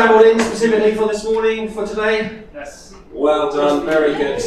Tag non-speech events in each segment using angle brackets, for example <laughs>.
travelled in specifically for this morning, for today? Yes. Well done, very good.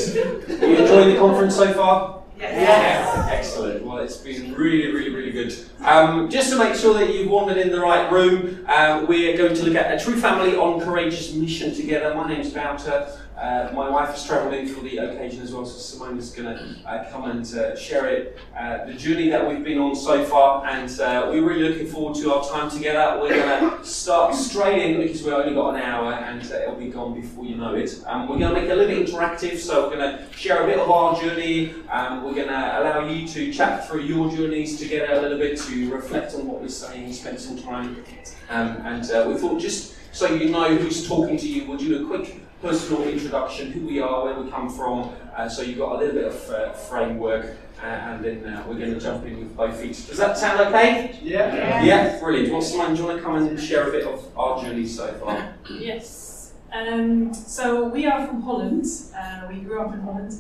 You enjoyed the conference so far? Yes. Yeah, excellent. Well, it's been really, really, really good. Um, just to make sure that you've wandered in the right room, uh, we're going to look at a true family on courageous mission together. My name's Wouter. Uh, my wife has travelled in for the occasion as well, so Simone is going to uh, come and uh, share it, uh, the journey that we've been on so far, and uh, we're really looking forward to our time together. We're going to start straight in because we've only got an hour and uh, it'll be gone before you know it. Um, we're going to make it a little bit interactive, so we're going to share a bit of our journey. Um, we're going to allow you to chat through your journeys together a little bit, to reflect on what we're saying, spend some time. Um, and we thought just so you know who's talking to you, we'll do a quick personal introduction, who we are, where we come from, uh, so you've got a little bit of uh, framework, uh, and then uh, we're going to jump in with both feet. Does that sound okay? Yeah. Yeah, yeah brilliant. Well, Simone, do you want to come and share a bit of our journey so far? <coughs> Yes. Um, so we are from Holland. Uh, we grew up in Holland.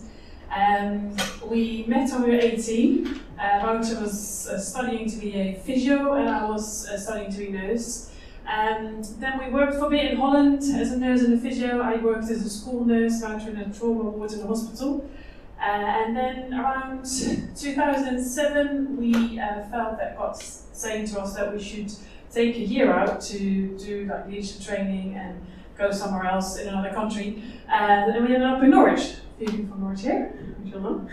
Um, we met when we were 18. Uh, Wouter was uh, studying to be a physio, and I was studying to be a nurse. And then we worked for a bit in Holland as a nurse and a physio. I worked as a school nurse, Wouter in a trauma ward in a hospital. Uh, and then around 2007, we uh, felt that God saying to us that we should take a year out to do like leadership training and go somewhere else in another country. And then we ended up in Norwich. Norwich here, which you'll know.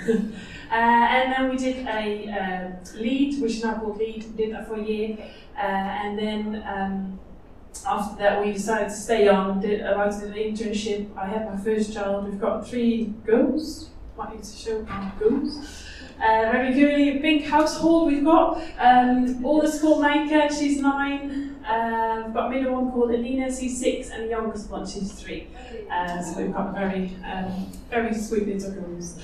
uh, and then we did a uh, lead, which is now called lead, did for a year. Uh, and then um, after that, we decided to stay on. Did I went an internship. I had my first child. We've got three girls. Need to show my girls. Uh, very girly, pink household we've got. Um, oldest called Maika, she's nine. Uh, we've got a middle one called Alina, she's six, and the youngest one, she's three. Uh, so we've got very, um, very sweet little girls.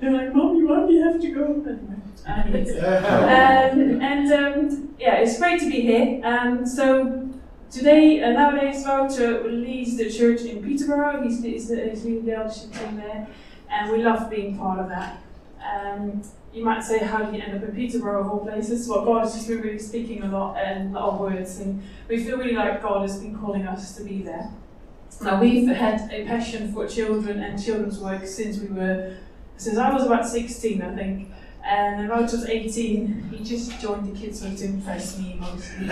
They're like, Mom, why do you have to go? Anyway, <laughs> um, and um, yeah, it's great to be here. Um, so today, uh, nowadays, Wouter leads the church in Peterborough. He's, he's, he's leading the eldership team there, and we love being part of that. Um, you might say, how did you end up in Peterborough of all places? Well, God has just been really speaking a lot and a lot of words, and we feel really like God has been calling us to be there. Now, we've had a passion for children and children's work since we were, since I was about 16, I think. And when I was 18, he just joined the kids to impress me mostly. <laughs> um,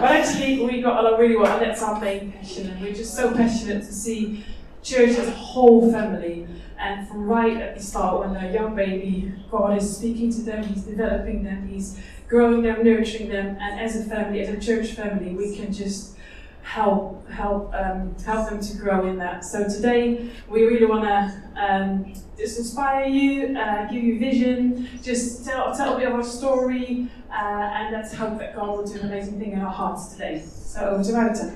but actually, we got along really well, and that's our main passion. And we're just so passionate to see church as a whole family. And from right at the start, when they're a young baby, God is speaking to them, He's developing them, He's growing them, nurturing them. And as a family, as a church family, we can just help help um, help them to grow in that. So today we really want to um, just inspire you, uh, give you vision, just tell tell a bit of our story, uh, and let's hope that God will do an amazing thing in our hearts today. So over to Wouter.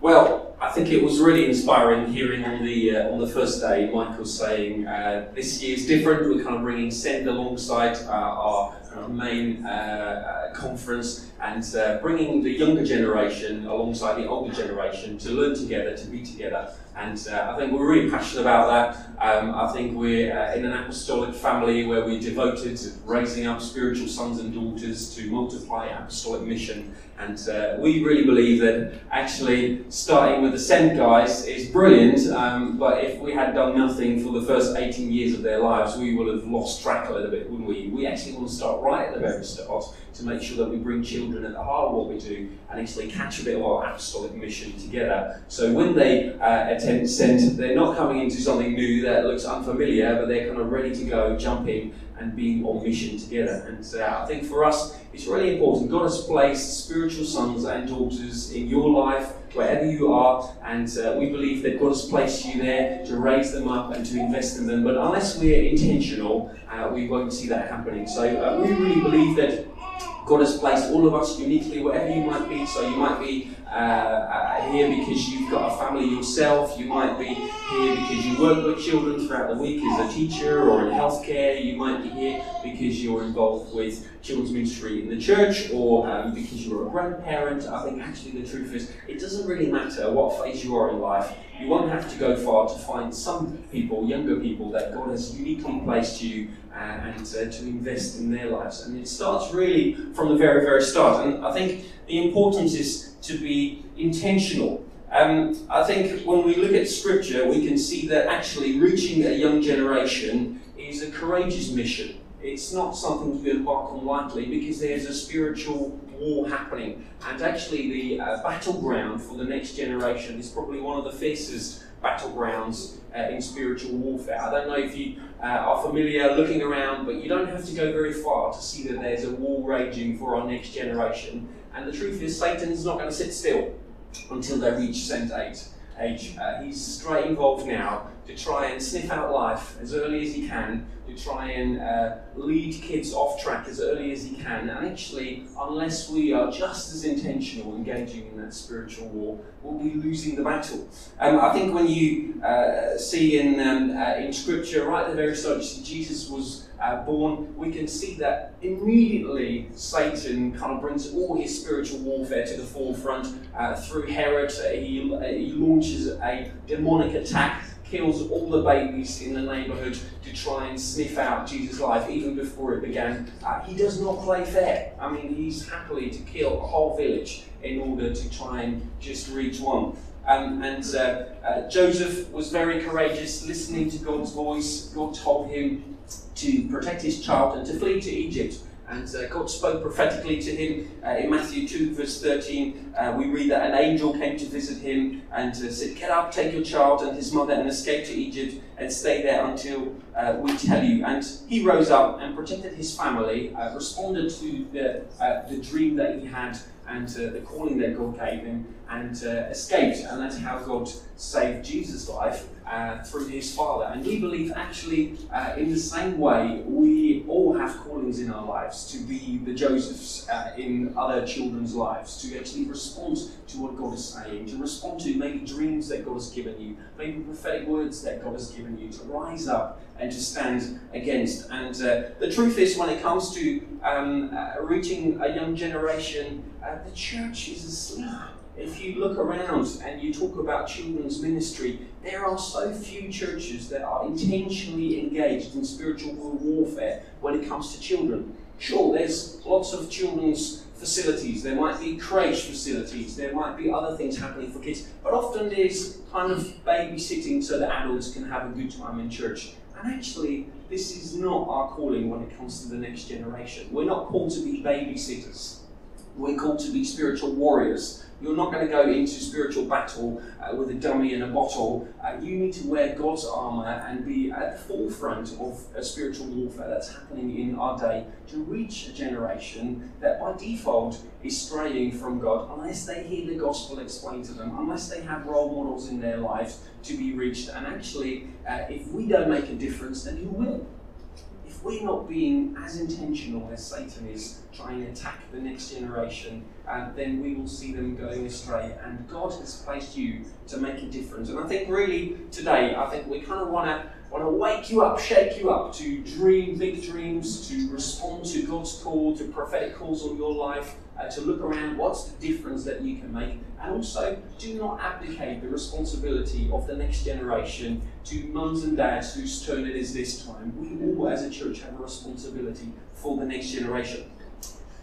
Well, I think it was really inspiring hearing on the uh, on the first day Michael saying uh, this year is different. We're kind of bringing Send alongside uh, our main uh, uh, conference and uh, bringing the younger generation alongside the older generation to learn together, to be together. And I think we're really passionate about that. Um, I think we're in an apostolic family where we're devoted to raising up spiritual sons and daughters to multiply apostolic mission. And uh, we really believe that actually starting with the sent guys is brilliant, um, but if we had done nothing for the first 18 years of their lives, we would have lost track a little bit, wouldn't we? We actually want to start right at the very start to make sure that we bring children at the heart of what we do and actually catch a bit of our apostolic mission together. So when they uh, attend Sent, they're not coming into something new that looks unfamiliar, but they're kind of ready to go, jump in, and being on mission together. And uh, I think for us, it's really important. God has placed spiritual sons and daughters in your life, wherever you are, and uh, we believe that God has placed you there to raise them up and to invest in them. But unless we're intentional, uh, we won't see that happening. So uh, we really believe that God has placed all of us uniquely, wherever you might be. So you might be uh, uh, here because you've got a family yourself. You might be here because you work with children throughout the week as a teacher or in healthcare. You might be here because you're involved with children's ministry in the church or um, because you're a grandparent. I think actually the truth is it doesn't really matter what phase you are in life. You won't have to go far to find some people, younger people, that God has uniquely placed you and to invest in their lives. And it starts really from the very, very start. And I think the importance is to be intentional. Um, I think when we look at scripture, we can see that actually reaching a young generation is a courageous mission. It's not something you embark on lightly because there's a spiritual war happening. And actually, the uh, battleground for the next generation is probably one of the fiercest battlegrounds uh, in spiritual warfare. I don't know if you uh, are familiar looking around, but you don't have to go very far to see that there's a war raging for our next generation. And the truth is, Satan's not going to sit still until they reach eight age. Uh, he's straight involved now to try and sniff out life as early as he can, to try and uh, lead kids off track as early as he can. And actually, unless we are just as intentional engaging in that spiritual war, we'll be losing the battle. Um, I think when you uh, see in, um, uh, in Scripture, right at the very start, Jesus was uh, born, we can see that immediately Satan kind of brings all his spiritual warfare to the forefront. Uh, through Herod, he, he launches a demonic attack kills all the babies in the neighborhood to try and sniff out Jesus' life even before it began. Uh, he does not play fair. I mean, he's happily to kill a whole village in order to try and just reach one. Um, and uh, uh, Joseph was very courageous, listening to God's voice. God told him to protect his child and to flee to Egypt. And uh, God spoke prophetically to him uh, in Matthew 2, verse 13. Uh, we read that an angel came to visit him and uh, said, Get up, take your child and his mother, and escape to Egypt and stay there until uh, we tell you. And he rose up and protected his family, uh, responded to the, the dream that he had and the calling that God gave him, and escaped. And that's how God saved Jesus' life uh, through his Father. And we believe actually, uh, in the same way, we all have callings in our lives to be the Josephs uh, in other children's lives, to actually respond to what God is saying, to respond to maybe dreams that God has given you, maybe prophetic words that God has given you, to rise up and to stand against. And uh, the truth is, when it comes to um, uh, reaching a young generation, uh, the church is asleep. If you look around and you talk about children's ministry, there are so few churches that are intentionally engaged in spiritual warfare when it comes to children. Sure, there's lots of children's facilities, there might be creche facilities, there might be other things happening for kids, but often there's kind of babysitting so that adults can have a good time in church. And actually, this is not our calling when it comes to the next generation. We're not called to be babysitters, we're called to be spiritual warriors you're not going to go into spiritual battle uh, with a dummy and a bottle. Uh, you need to wear God's armor and be at the forefront of a spiritual warfare that's happening in our day to reach a generation that by default is straying from God unless they hear the gospel explained to them, unless they have role models in their lives to be reached. And actually, uh, if we don't make a difference, then who will? We're not being as intentional as Satan is trying to attack the next generation, uh, then we will see them going astray. And God has placed you to make a difference. And I think really today, I think we kind of want to want to wake you up, shake you up to dream big dreams, to respond to God's call, to prophetic calls on your life, uh, to look around what's the difference that you can make, and also do not abdicate the responsibility of the next generation to mums and dads whose turn it is this time. We all, as a church, have a responsibility for the next generation.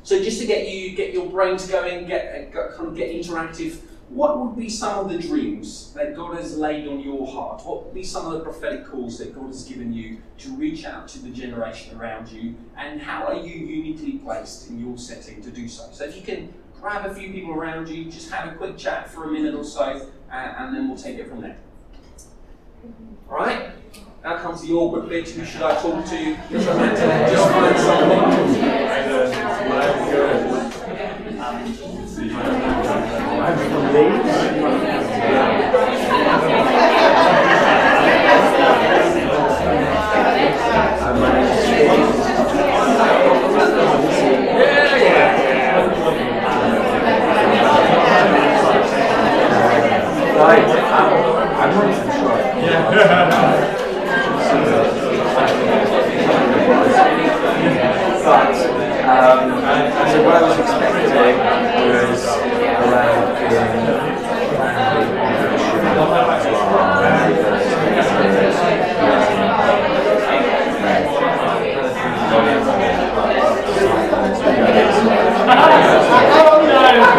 So, just to get you get your brains going, get, get kind of get interactive what would be some of the dreams that God has laid on your heart? What would be some of the prophetic calls that God has given you to reach out to the generation around you? And how are you uniquely placed in your setting to do so? So, if you can grab a few people around you, just have a quick chat for a minute or so, uh, and then we'll take it from there. All right? Now comes the awkward bit. Who should I talk to? <laughs> Just find someone. But um, so what I was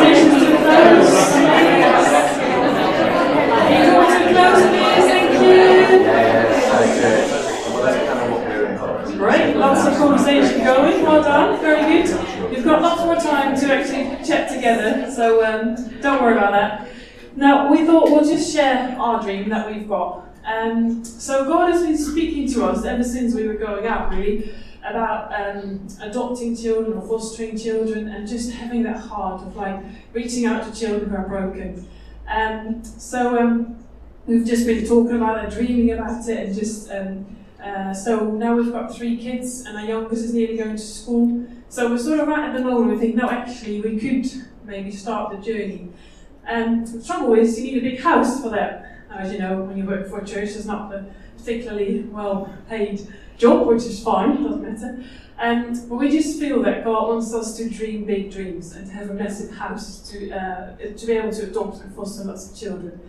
Great, that we've got. Um, so, God has been speaking to us ever since we were going out, really, about um, adopting children or fostering children and just having that heart of like reaching out to children who are broken. Um, so, um, we've just been talking about it, dreaming about it, and just. Um, uh, so now we've got three kids, and our youngest is nearly going to school. So we're sort of right at the moment we think, no, actually, we could maybe start the journey. And the trouble is, you need a big house for that. As you know, when you work for a church, it's not a particularly well paid job, which is fine, doesn't matter. And but we just feel that God wants us to dream big dreams and to have a massive house to uh, to be able to adopt and foster lots of children.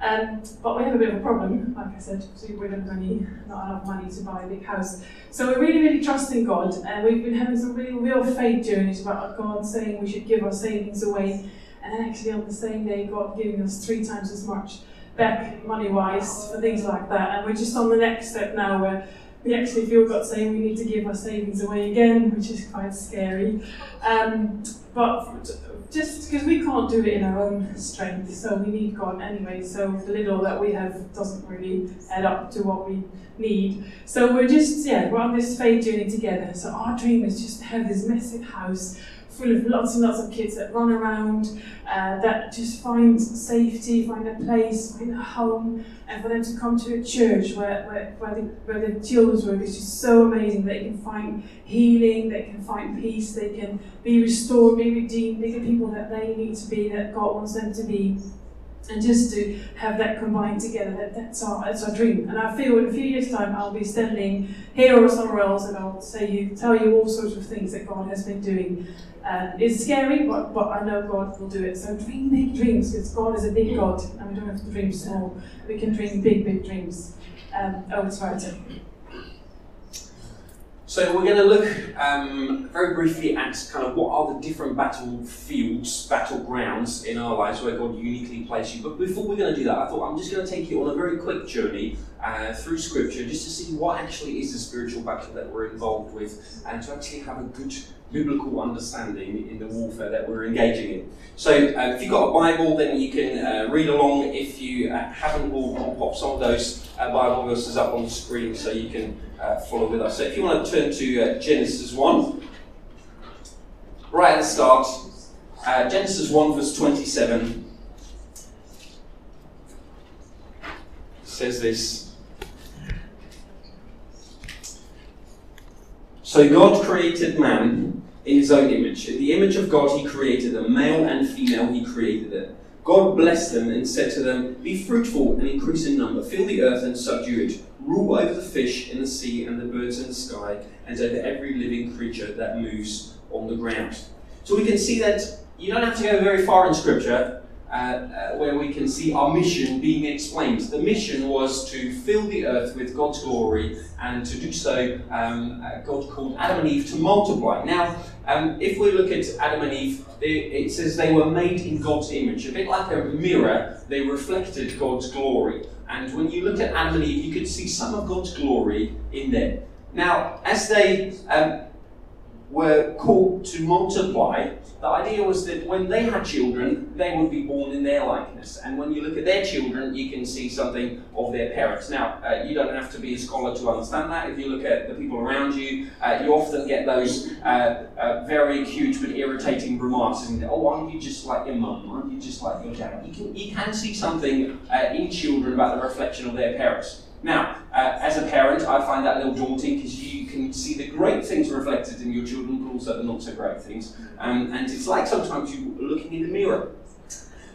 Um, but we have a bit of a problem, like I said, so we don't have not enough money to buy a big house. So we're really, really trusting God, and we've been having some really real faith journeys about God saying we should give our savings away, and then actually on the same day, God giving us three times as much back money wise for things like that. And we're just on the next step now where we actually feel God saying we need to give our savings away again, which is quite scary. Um, but just because we can't do it in our own strength, so we need God anyway. So the little that we have doesn't really add up to what we need. So we're just yeah, we're on this faith journey together. So our dream is just to have this massive house full of lots and lots of kids that run around, uh, that just find safety, find a place, find a home, and for them to come to a church where, where, where, the, where the children's work is just so amazing. They can find healing, they can find peace, they can be restored, be redeemed, be the people that they need to be, that God wants them to be and just to have that combined together, that, that's our that's our dream. And I feel in a few years' time I'll be standing here or somewhere else and I'll say you tell you all sorts of things that God has been doing. Uh, it's scary, but, but I know God will do it. So dream big dreams, because God is a big God, and we don't have to dream small. We can dream big, big dreams. Um, oh, it's right. So we're going to look um, very briefly at kind of what are the different battlefields, battlegrounds in our lives where God uniquely placed you. But before we're going to do that, I thought I'm just going to take you on a very quick journey uh, through Scripture just to see what actually is the spiritual battle that we're involved with, and to actually have a good biblical understanding in the warfare that we're engaging in. So, uh, if you've got a Bible, then you can uh, read along. If you uh, haven't, we'll, we'll pop some of those uh, Bible verses up on the screen so you can uh, follow with us. So, if you want to turn to uh, Genesis 1, right at the start, Genesis 1, verse 27 says this. So God created man in his own image. In the image of God, he created them. Male and female, he created them. God blessed them and said to them, Be fruitful and increase in number, fill the earth and subdue it, rule over the fish in the sea and the birds in the sky, and over every living creature that moves on the ground. So we can see that you don't have to go very far in Scripture uh, where we can see our mission being explained. The mission was to fill the earth with God's glory, and to do so, um, uh, God called Adam and Eve to multiply. Now, um, if we look at Adam and Eve, it, it says they were made in God's image. A bit like a mirror, they reflected God's glory. And when you look at Adam and Eve, you could see some of God's glory in them. Now, as they um, were called to multiply, the idea was that when they had children, they would be born in their likeness. And when you look at their children, you can see something of their parents. Now, uh, you don't have to be a scholar to understand that. If you look at the people around you, uh, you often get those uh, uh very cute but irritating remarks. Oh, aren't you just like your mum? Aren't you just like your dad? You can, you can see something uh, in children about the reflection of their parents. Now, uh, as a parent, I find that a little daunting because you can see the great things reflected in your children, but also the not so great things. Um, and it's like sometimes you are looking in the mirror.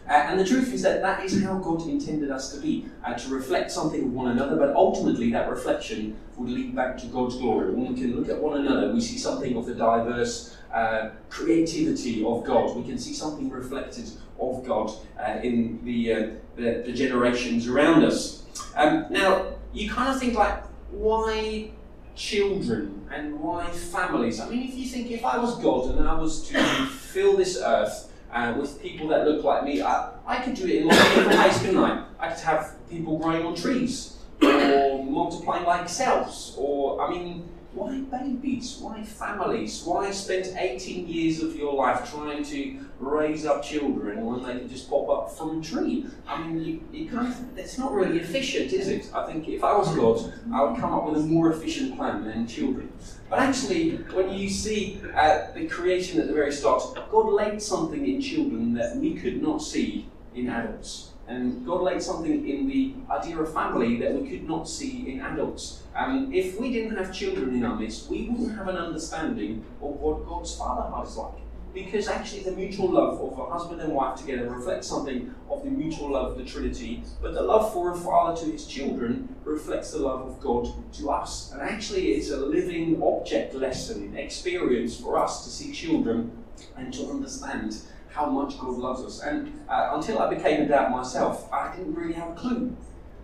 Uh, and the truth is that that is how God intended us to be, uh, to reflect something of one another, but ultimately that reflection would lead back to God's glory. When we can look at one another, we see something of the diverse uh, creativity of God. We can see something reflected of God uh, in the, uh, the, the, generations around us. Um, now, you kind of think like, why children and why families? I mean, if you think if I was God and I was to <coughs> fill this earth uh, with people that look like me, I, I could do it in lots of different ways, couldn't I? I could have people growing on trees, or multiplying like cells, or I mean, why babies? Why families? Why spend 18 years of your life trying to raise up children when they can just pop up from a tree? I mean, you, you can't, it's not really efficient, is it? I think if I was God, I would come up with a more efficient plan than children. But actually, when you see uh, the creation at the very start, God laid something in children that we could not see in adults. And God laid something in the idea of family that we could not see in adults. Um, if we didn't have children in our midst, we wouldn't have an understanding of what God's fatherhood is like. Because actually, the mutual love of a husband and wife together reflects something of the mutual love of the Trinity, but the love for a father to his children reflects the love of God to us. And actually, it's a living object lesson experience for us to see children and to understand how much God loves us. And uh, until I became a dad myself, I didn't really have a clue.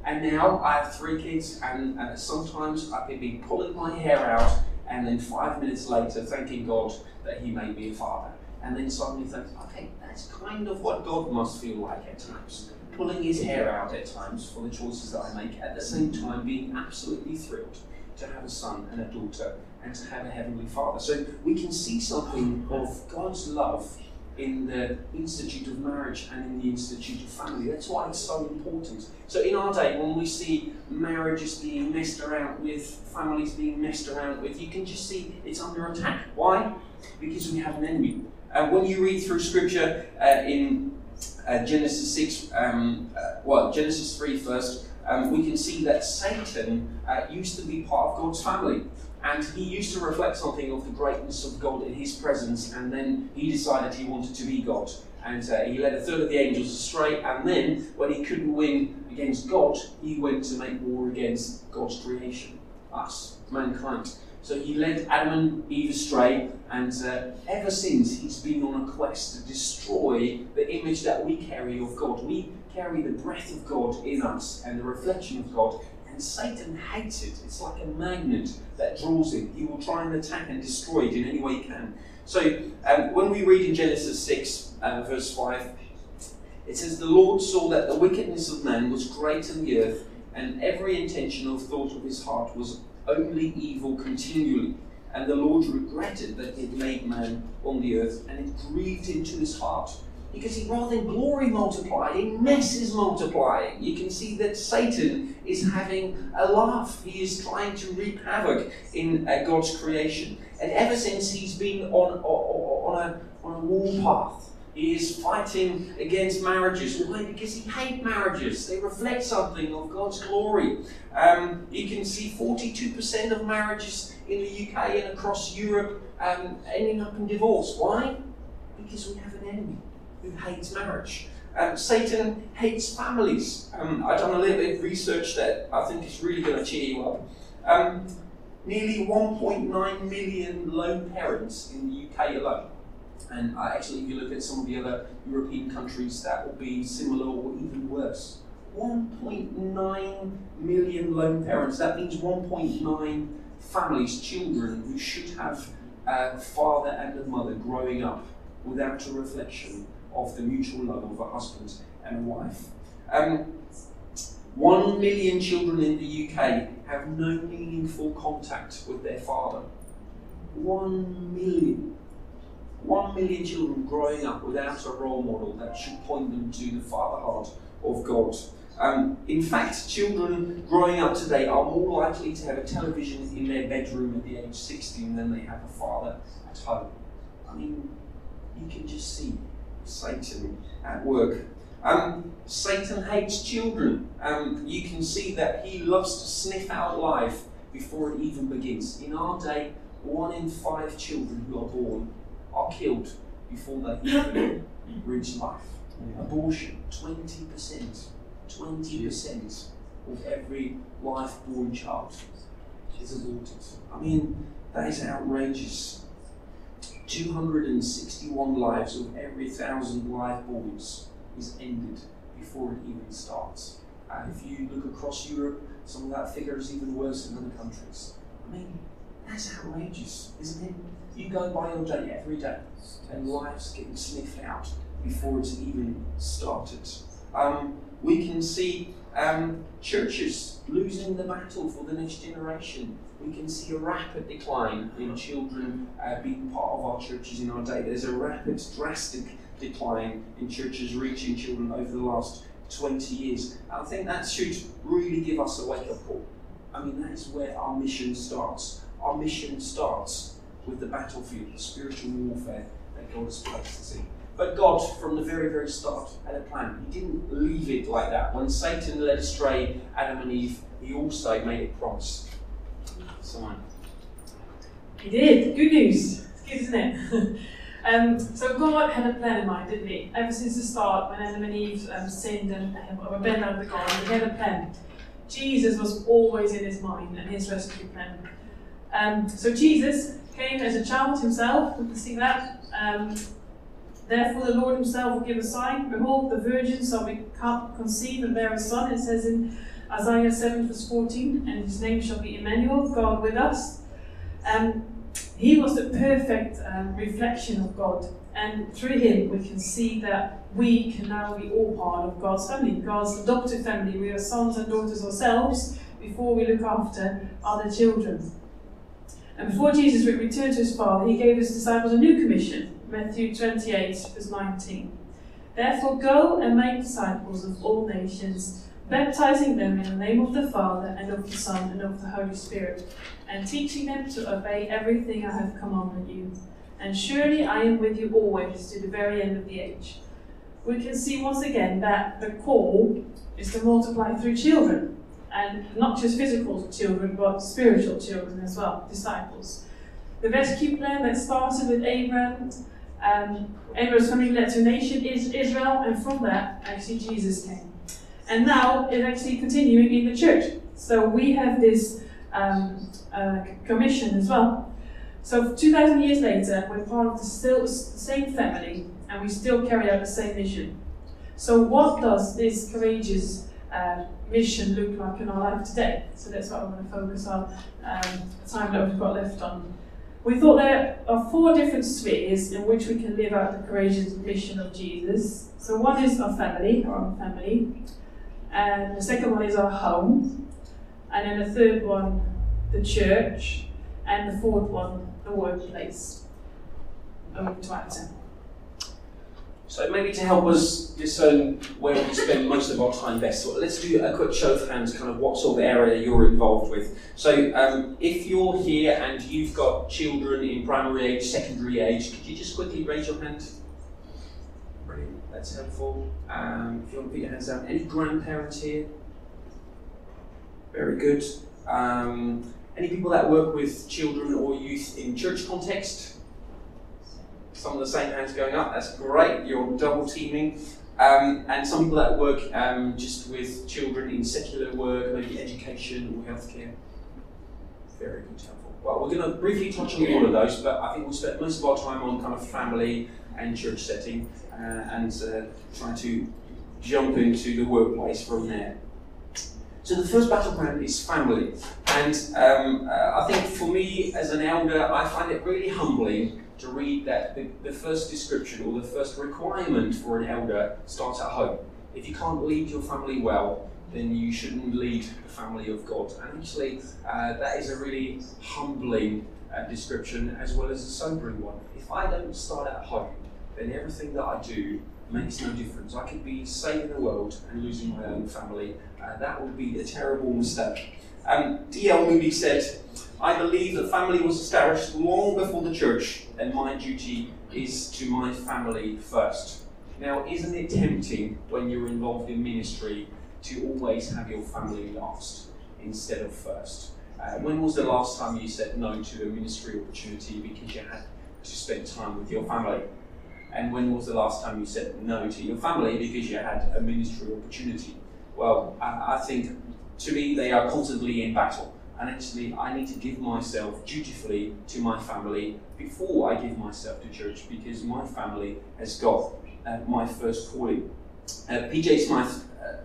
And now I have three kids, and uh, sometimes I could be pulling my hair out, and then five minutes later, thanking God that He made me a father. And then suddenly think, okay, that's kind of what God must feel like at times. Pulling his hair out at times for the choices that I make, at the same time being absolutely thrilled to have a son and a daughter and to have a heavenly father. So we can see something of God's love in the Institute of Marriage and in the Institute of Family. That's why it's so important. So, in our day, when we see marriages being messed around with, families being messed around with, you can just see it's under attack. Why? Because we have an enemy. Uh, when you read through Scripture uh, in uh, Genesis 6, um, uh, well, Genesis 3 first, um, we can see that Satan uh, used to be part of God's family. And he used to reflect something of the greatness of God in his presence, and then he decided he wanted to be God. And uh, he led a third of the angels astray, and then, when he couldn't win against God, he went to make war against God's creation, us, mankind. So he led Adam and Eve astray, and uh, ever since he's been on a quest to destroy the image that we carry of God. We carry the breath of God in us and the reflection of God, and Satan hates it. It's like a magnet that draws him. He will try and attack and destroy it in any way he can. So um, when we read in Genesis 6, uh, verse 5, it says, The Lord saw that the wickedness of man was great in the earth, and every intention of thought of his heart was only evil continually. And the Lord regretted that he had made man on the earth, and it grieved him to his heart because he rather than glory multiplying, mess is multiplying. You can see that Satan is having a laugh. He is trying to reap havoc in uh, God's creation. And ever since he's been on, on, a, on a war path, he is fighting against marriages. Why? Because he hates marriages. They reflect something of God's glory. Um, you can see 42% of marriages in the UK and across Europe um, ending up in divorce. Why? Because we have an enemy who hates marriage. Um, Satan hates families. Um, I've done a little bit of research that I think is really going to cheer you up. Um, nearly 1.9 million lone parents in the UK alone. And uh, actually, if you look at some of the other European countries, that will be similar or even worse. 1.9 million lone parents. That means 1.9 families, children who should have a father and a mother growing up without a reflection of the mutual love of a husband and a wife. Um, one million children in the UK have no meaningful contact with their father. one million, one million children growing up without a role model that should point them to the Father heart of God. Um, in fact, children growing up today are more likely to have a television in their bedroom at the age 16 than they have a father at home. I mean, you can just see Satan at work. Um, Satan hates children. Um, you can see that he loves to sniff out life before it even begins. In our day, one in five children who are born are killed before they even <coughs> reach life. Abortion, 20%. 20% of every life born child is aborted. I mean, that is outrageous. 261 lives of every thousand live borns is ended before it even starts. And if you look across Europe, some of that figure is even worse in other countries. I mean, that's outrageous, isn't it? You go by your day every day, and life's getting sniffed out before it's even started. Um, we can see um, churches losing the battle for the next generation. We can see a rapid decline in children uh, being part of our churches in our day. There's a rapid, drastic decline in churches reaching children over the last 20 years. I think that should really give us a wake up call. I mean, that is where our mission starts. Our mission starts with the battlefield, the spiritual warfare that God has placed us in. But God, from the very, very start, had a plan. He didn't leave it like that. When Satan led astray Adam and Eve, he also made a promise. Simone. He did. Good news. It's good, isn't it? <laughs> um, so God had a plan in mind, didn't he? Ever since the start, when Adam and Eve um, sinned and were bent out of the garden, he had a plan. Jesus was always in his mind and his rescue plan. Um, so Jesus came as a child himself. We can see that. Um, Therefore, the Lord himself will give a sign. Behold, the virgin shall be conceive and bear a son. It says in Isaiah 7, verse 14, and his name shall be Emmanuel, God with us. Um, he was the perfect um, reflection of God. And through him, we can see that we can now be all part of God's family, God's adopted family. We are sons and daughters ourselves before we look after other children. And before Jesus returned to his Father, he gave his disciples a new commission Matthew 28, verse 19. Therefore, go and make disciples of all nations, baptizing them in the name of the Father, and of the Son, and of the Holy Spirit, and teaching them to obey everything I have commanded you. And surely I am with you always to the very end of the age. We can see once again that the call is to multiply through children, and not just physical children, but spiritual children as well, disciples. The rescue plan that started with Abraham um, Abraham's family led to a nation, is Israel, and from that, actually, Jesus came. And now it's actually continuing in the church. So we have this um, uh, commission as well. So 2,000 years later, we're part of the still same family, and we still carry out the same mission. So what does this courageous uh, mission look like in our life today? So that's what I want to focus on um, time that we've got left on. We thought there are four different spheres in which we can live out the courageous mission of Jesus. So one is our family, our family, and the second one is our home, and then the third one, the church, and the fourth one, the workplace. Over to Acton. So maybe to help us discern where we spend most of our time best, so let's do a quick show of hands, kind of what sort of area you're involved with. So um, if you're here and you've got children in primary age, secondary age, could you just quickly raise your hand? Brilliant, that's helpful. Um, if you want to put your hands down, any grandparents here? Very good. Um, any people that work with children or youth in church context? Some of the same hands going up. That's great. You're double teaming. Um, and some people that work um, just with children in secular work, maybe education or healthcare. Very good, helpful. Well, we're going to briefly touch on all of those, but I think we'll spend most of our time on kind of family and church setting uh, and uh, trying to jump into the workplace from there. So the first battleground is family, and um, uh, I think for me as an elder, I find it really humbling to read that the, the first description or the first requirement for an elder starts at home. If you can't lead your family well, then you shouldn't lead the family of God. And actually, uh, that is a really humbling uh, description as well as a sobering one. If I don't start at home, then everything that I do makes no difference. I could be saving the world and losing my own family. Uh, that would be a terrible mistake. Um, D.L. Moody said, I believe that family was established long before the church, and my duty is to my family first. Now, isn't it tempting when you're involved in ministry to always have your family last instead of first? Uh, when was the last time you said no to a ministry opportunity because you had to spend time with your family? And when was the last time you said no to your family because you had a ministry opportunity? Well, I, I think to me they are constantly in battle. And actually, I need to give myself dutifully to my family before I give myself to church because my family has got uh, my first calling. Uh, PJ Smith uh,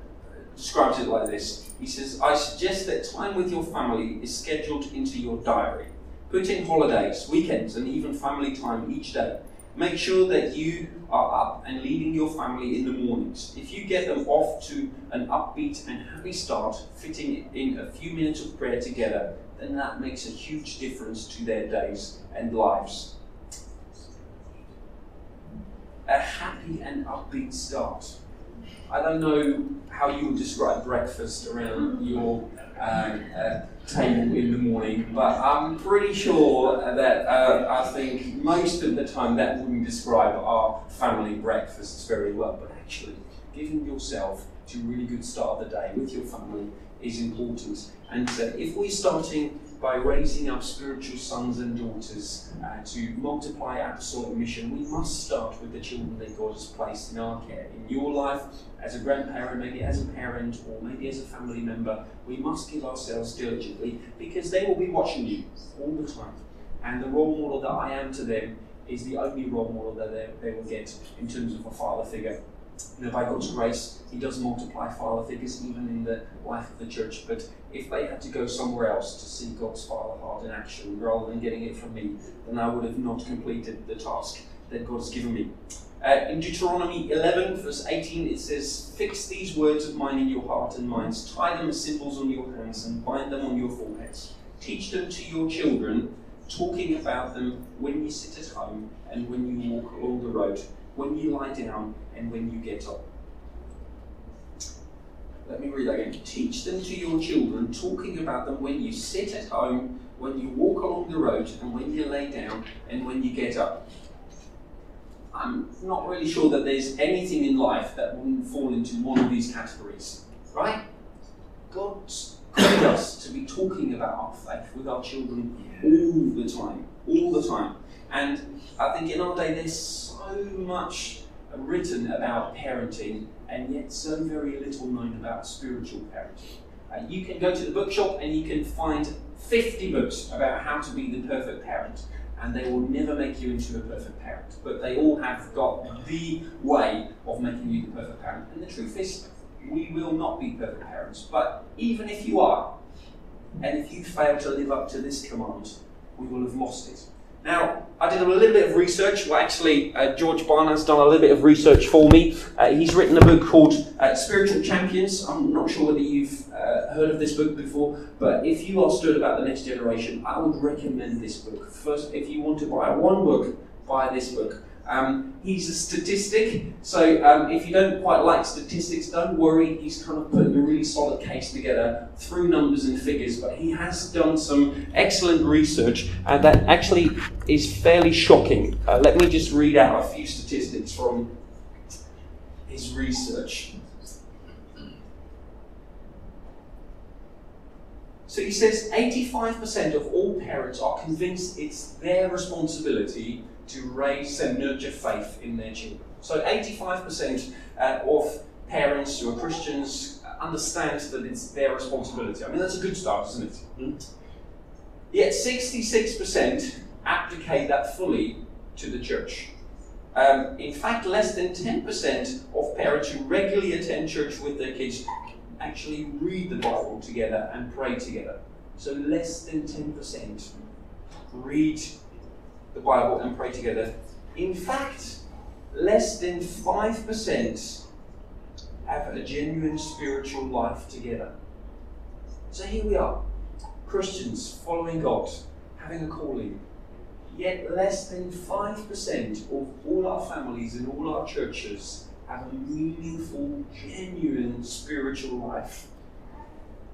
describes it like this He says, I suggest that time with your family is scheduled into your diary. Put in holidays, weekends, and even family time each day. Make sure that you are up and leading your family in the mornings. If you get them off to an upbeat and happy start, fitting in a few minutes of prayer together, then that makes a huge difference to their days and lives. A happy and upbeat start. I don't know how you would describe breakfast around your uh, uh, table in the morning, but I'm pretty sure that uh, I think most of the time that wouldn't describe our family breakfasts very well. But actually, giving yourself to a really good start of the day with your family is important. And uh, if we're starting by raising up spiritual sons and daughters uh, to multiply apostolic mission, we must start with the children that God has placed in our care. In your life, as a grandparent, maybe as a parent, or maybe as a family member, we must give ourselves diligently because they will be watching you all the time. And the role model that I am to them is the only role model that they, they will get in terms of a father figure you know, by God's grace, He does multiply father figures even in the life of the church. But if they had to go somewhere else to see God's father heart in action rather than getting it from me, then I would have not completed the task that God has given me. Uh, in Deuteronomy 11, verse 18, it says, Fix these words of mine in your heart and minds, tie them as symbols on your hands, and bind them on your foreheads. Teach them to your children, talking about them when you sit at home and when you walk along the road when you lie down and when you get up. Let me read that again. Teach them to your children, talking about them when you sit at home, when you walk along the road, and when you lay down, and when you get up. I'm not really sure that there's anything in life that wouldn't fall into one of these categories, right? God's called us to be talking about our faith with our children all the time, all the time. And I think in our day there's so much written about parenting and yet so very little known about spiritual parenting. Uh, you can go to the bookshop and you can find 50 books about how to be the perfect parent, and they will never make you into a perfect parent. But they all have got the way of making you the perfect parent. And the truth is, we will not be perfect parents. But even if you are, and if you fail to live up to this command, we will have lost it. Now, I did a little bit of research. Well, actually, uh, George Barna has done a little bit of research for me. Uh, he's written a book called uh, Spiritual Champions. I'm not sure whether you've uh, heard of this book before, but if you are stirred about the next generation, I would recommend this book. First, if you want to buy one book, buy this book. Um, he's a statistic, so um, if you don't quite like statistics, don't worry. He's kind of putting a really solid case together through numbers and figures, but he has done some excellent research and that actually is fairly shocking. Uh, let me just read out a few statistics from his research. So he says 85% of all parents are convinced it's their responsibility to raise and nurture faith in their children. So 85% uh, of parents who are Christians understand that it's their responsibility. I mean, that's a good start, isn't it? Hmm? Yet 66% abdicate that fully to the church. Um, in fact, less than 10% of parents who regularly attend church with their kids actually read the Bible together and pray together. So less than 10% read the Bible and pray together. In fact, less than 5% have a genuine spiritual life together. So here we are, Christians following God, having a calling. Yet less than 5% of all our families and all our churches have a meaningful, genuine spiritual life.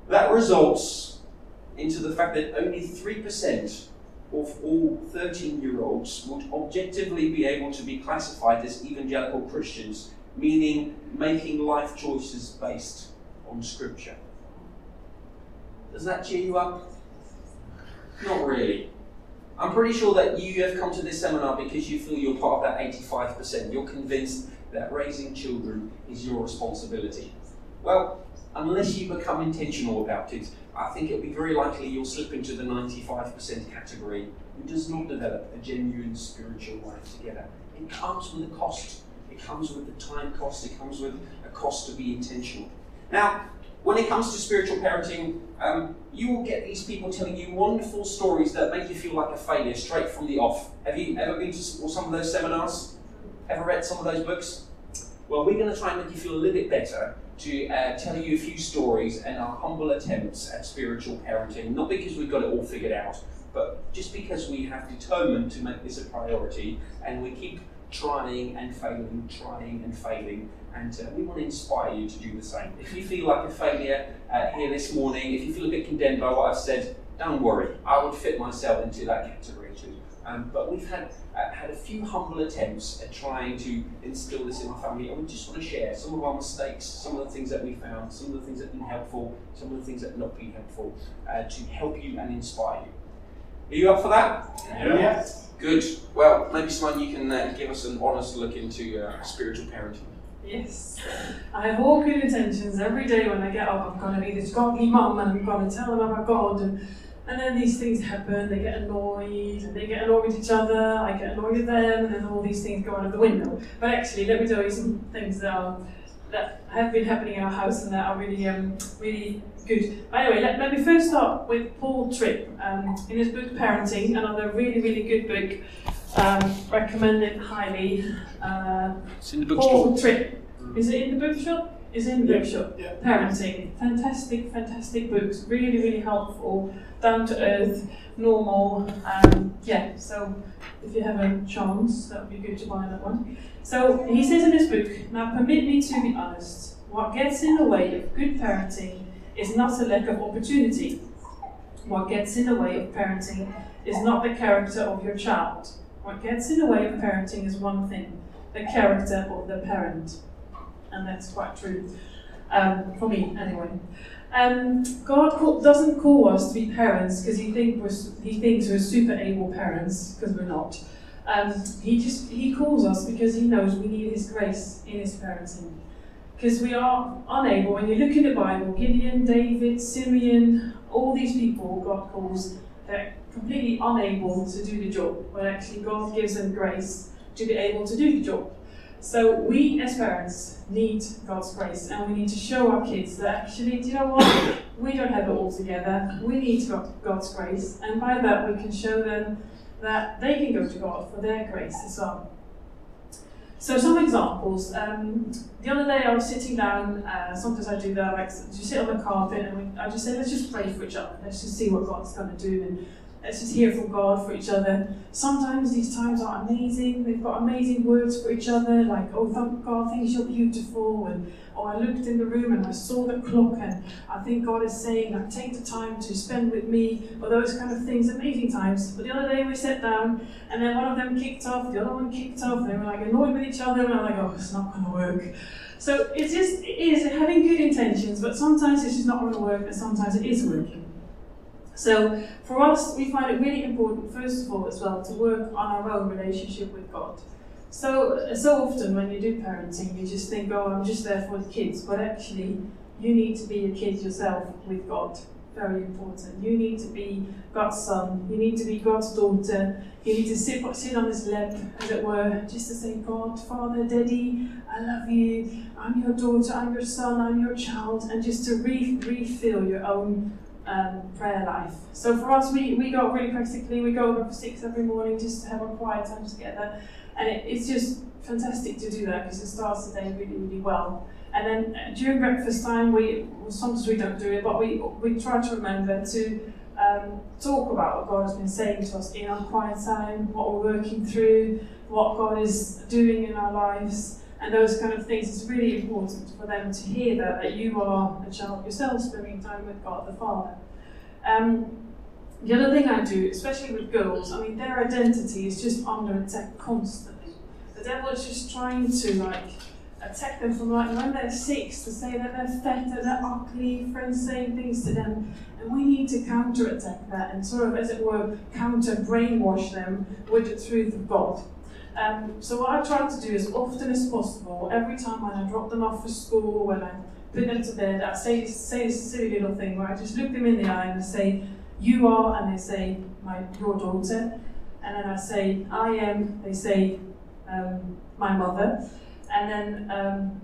That results into the fact that only 3% of all 13 year olds would objectively be able to be classified as evangelical Christians, meaning making life choices based on Scripture. Does that cheer you up? Not really. I'm pretty sure that you have come to this seminar because you feel you're part of that 85%. You're convinced that raising children is your responsibility. Well, unless you become intentional about it, I think it'll be very likely you'll slip into the 95% category who does not develop a genuine spiritual life together. It comes with a cost. It comes with the time cost. It comes with a cost to be intentional. Now, when it comes to spiritual parenting, um, you will get these people telling you wonderful stories that make you feel like a failure straight from the off. Have you ever been to some of those seminars? Ever read some of those books? Well, we're going to try and make you feel a little bit better to uh, tell you a few stories and our humble attempts at spiritual parenting, not because we've got it all figured out, but just because we have determined to make this a priority and we keep trying and failing, trying and failing, and uh, we want to inspire you to do the same. If you feel like a failure uh, here this morning, if you feel a bit condemned by what I've said, don't worry. I would fit myself into that category too. Um, but we've had uh, had a few humble attempts at trying to instill this in our family, and we just want to share some of our mistakes, some of the things that we found, some of the things that have been helpful, some of the things that have not been helpful, uh, to help you and inspire you. Are you up for that? Yeah. Yes. Good. Well, maybe someone you can uh, give us an honest look into uh, spiritual parenting. Yes. I have all good intentions every day when I get up. I'm going to be this godly mum and I'm going to tell them about God. And, and then these things happen. They get annoyed and they get annoyed with each other. I get annoyed with them. And then all these things go out of the window. But actually, let me tell you some things that, are, that have been happening in our house and that are really, um, really good. By the way, let, let me first start with Paul Tripp. Um, in his book Parenting, another really, really good book. Um, recommend it highly. Uh, it's in the bookstore. Paul Tripp. Is it in the bookshop? Is in the yeah, bookshop. Yeah. Parenting. Fantastic, fantastic books. Really, really helpful. Down to earth, normal. Um, yeah, so if you have a chance, that would be good to buy that one. So he says in this book, now permit me to be honest. What gets in the way of good parenting is not a lack of opportunity. What gets in the way of parenting is not the character of your child. What gets in the way of parenting is one thing the character of the parent. And that's quite true. Um, for me, anyway. Um, God call, doesn't call us to be parents because he, think he thinks we're super able parents, because we're not. Um, he just he calls us because he knows we need his grace in his parenting. Because we are unable, when you look in the Bible, Gideon, David, Simeon, all these people God calls, they're completely unable to do the job, but actually God gives them grace to be able to do the job. So we as parents need God's grace and we need to show our kids that actually, do you know what? We don't have it all together. We need God's grace, and by that we can show them that they can go to God for their grace as well. So some examples. Um, the other day I was sitting down. Uh, sometimes I do that. Like just sit on the carpet and we, I just say, let's just pray for each other. Let's just see what God's going to do. And Let's just hear from God for each other. Sometimes these times are amazing. They've got amazing words for each other, like, oh, thank God, things you're beautiful. And, oh, I looked in the room and I saw the clock, and I think God is saying, like, take the time to spend with me, or those kind of things. Amazing times. But the other day we sat down, and then one of them kicked off, the other one kicked off, and they were like annoyed with each other, and I'm like, oh, it's not going to work. So it's just, it is having good intentions, but sometimes it's just not going to work, and sometimes it is working. So for us, we find it really important, first of all, as well, to work on our own relationship with God. So, so often when you do parenting, you just think, oh, I'm just there for the kids. But actually, you need to be a kid yourself with God. Very important. You need to be God's son. You need to be God's daughter. You need to sit, sit on his lap, as it were, just to say, God, Father, Daddy, I love you. I'm your daughter. I'm your son. I'm your child. And just to re- refill your own um, prayer life. So for us, we, we go really practically, we go over for six every morning just to have a quiet time together. And it, it's just fantastic to do that because it starts the day really, really well. And then uh, during breakfast time, we sometimes we don't do it, but we we try to remember to um, talk about what God has been saying to us in our quiet time, what we're working through, what God is doing in our lives, and those kind of things. It's really important for them to hear that, that you are a child yourself spending time with God the Father. Um, the other thing I do, especially with girls, I mean, their identity is just under attack constantly. The devil is just trying to, like, attack them from like when they're six to say that they're fat, that they're ugly, friends saying things to them. And we need to counter attack that and sort of, as it were, counter brainwash them with the truth of God. Um, so what I try to do as often as possible, every time when I drop them off for school, when I put them to bed, I say, say this silly little thing where I just look them in the eye and I say, you are, and they say, my, your daughter. And then I say, I am, they say, um, my mother. And then um,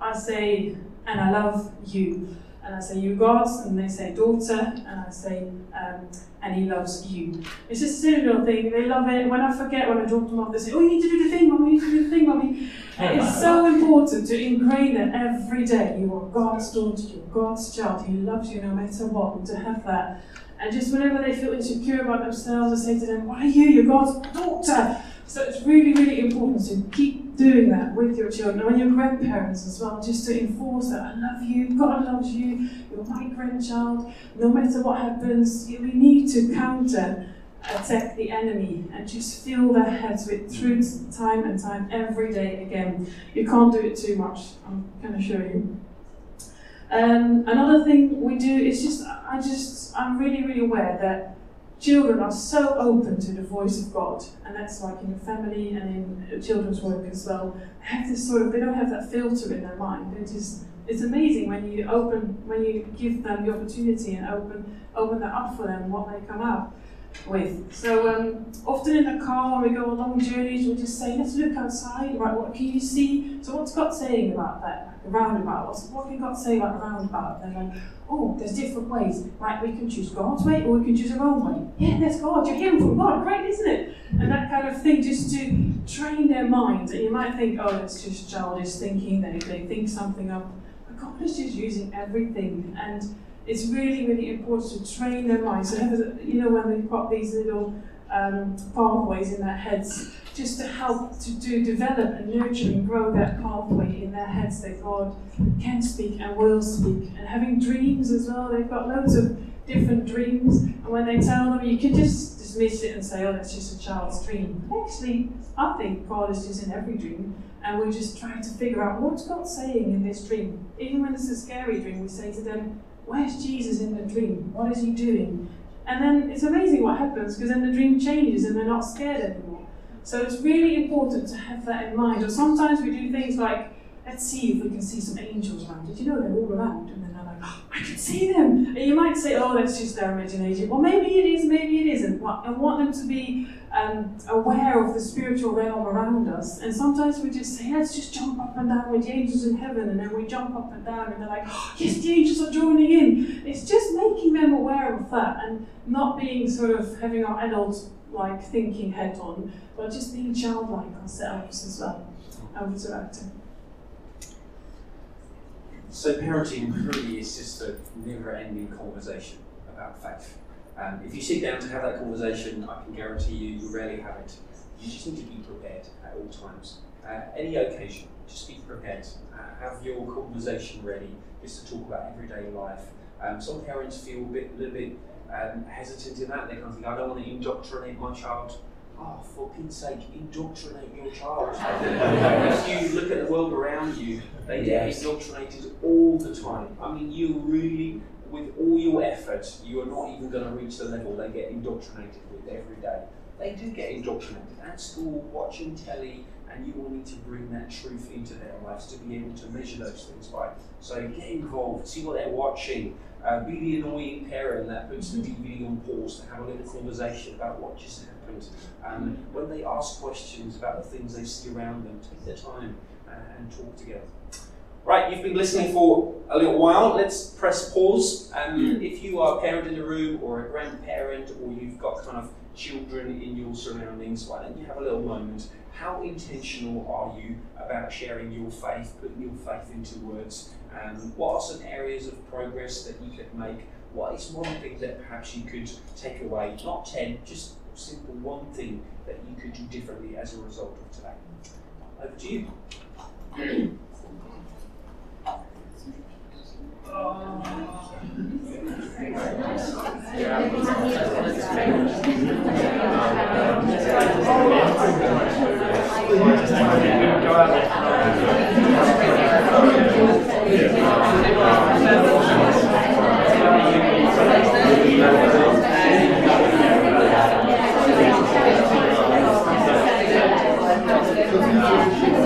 I say, and I love you. And I say, you God, and they say, daughter, and I say, um, and he loves you. It's just a silly little thing. They love it. When I forget, when I drop them off, they say, oh, you need to do the thing, mommy, you need to do the thing, mommy. it's so important to ingrain it every day. You are God's daughter, you're God's child. He loves you no matter what. And to have that. And just whenever they feel insecure about themselves, I say to them, why are you? You're God's daughter. So it's really, really important to keep doing that with your children and your grandparents as well, just to enforce that I love you, God loves you, you're my grandchild, no matter what happens, we need to counter attack the enemy and just fill their heads with truth time and time every day again. You can't do it too much, I'm to show you. Um, another thing we do is just, I just, I'm really, really aware that children are so open to the voice of God, and that's like in the family and in children's work as well. They Have this sort of they don't have that filter in their mind. It is it's amazing when you open when you give them the opportunity and open open that up for them what they come out with. So um, often in the car when we go on long journeys, we just say, let's look outside. Right, what can you see? So what's God saying about that? A roundabout. What's, what can God say about the roundabout? They're like, oh, there's different ways. Right, we can choose God's way or we can choose our own way. Yeah, that's God. You're hearing from God. Great, isn't it? And that kind of thing, just to train their minds. And you might think, oh, that's just childish thinking. They, they think something up. But God is just using everything. And it's really, really important to train their minds. So, you know, when they've got these little um, pathways in their heads, just to help to do develop and nurture and grow that pathway in their heads that God can speak and will speak. And having dreams as well, they've got loads of different dreams, and when they tell them, you can just dismiss it and say, oh, that's just a child's dream. Actually, I think God is just in every dream, and we're just try to figure out what's God saying in this dream. Even when it's a scary dream, we say to them, Where's Jesus in the dream? What is he doing? And then it's amazing what happens because then the dream changes and they're not scared anymore. So it's really important to have that in mind. Or sometimes we do things like, let's see if we can see some angels around. Did you know they're all around? And oh, I can see them. And you might say, oh, that's just their imagination. Well, maybe it is, maybe it isn't. I want them to be um, aware of the spiritual realm around us. And sometimes we just say, let's just jump up and down with the angels in heaven. And then we jump up and down and they're like, oh, yes, the angels are joining in. It's just making them aware of that and not being sort of having our adult like thinking head on, but just being childlike ourselves as well. Over to. So parenting really is just a never-ending conversation about faith. Um, if you sit down to have that conversation, I can guarantee you, you rarely have it. You just need to be prepared at all times. Uh, any occasion, just be prepared. Uh, have your conversation ready, just to talk about everyday life. Um, some parents feel a bit, a little bit um, hesitant in that. They kind of think, I don't want to indoctrinate my child. Oh, for Pete's sake, indoctrinate your child. if you look at the world around you, they get indoctrinated all the time. I mean, you really with all your effort, you are not even going to reach the level they get indoctrinated with every day. They do get indoctrinated at school, watching telly, and you will need to bring that truth into their lives to be able to measure those things by. So get involved, see what they're watching. Uh, be the annoying parent that puts the DVD on pause to have a little conversation about what just happened. Um, when they ask questions about the things they see around them, take the time uh, and talk together. Right, you've been listening for a little while. Let's press pause. Um, if you are a parent in the room, or a grandparent, or you've got kind of children in your surroundings, why don't you have a little moment? How intentional are you about sharing your faith, putting your faith into words? Um, what are some areas of progress that you could make what is one thing that perhaps you could take away? Not 10, just simple one thing that you could do differently as a result of today. Over to you. よろしくお願いします。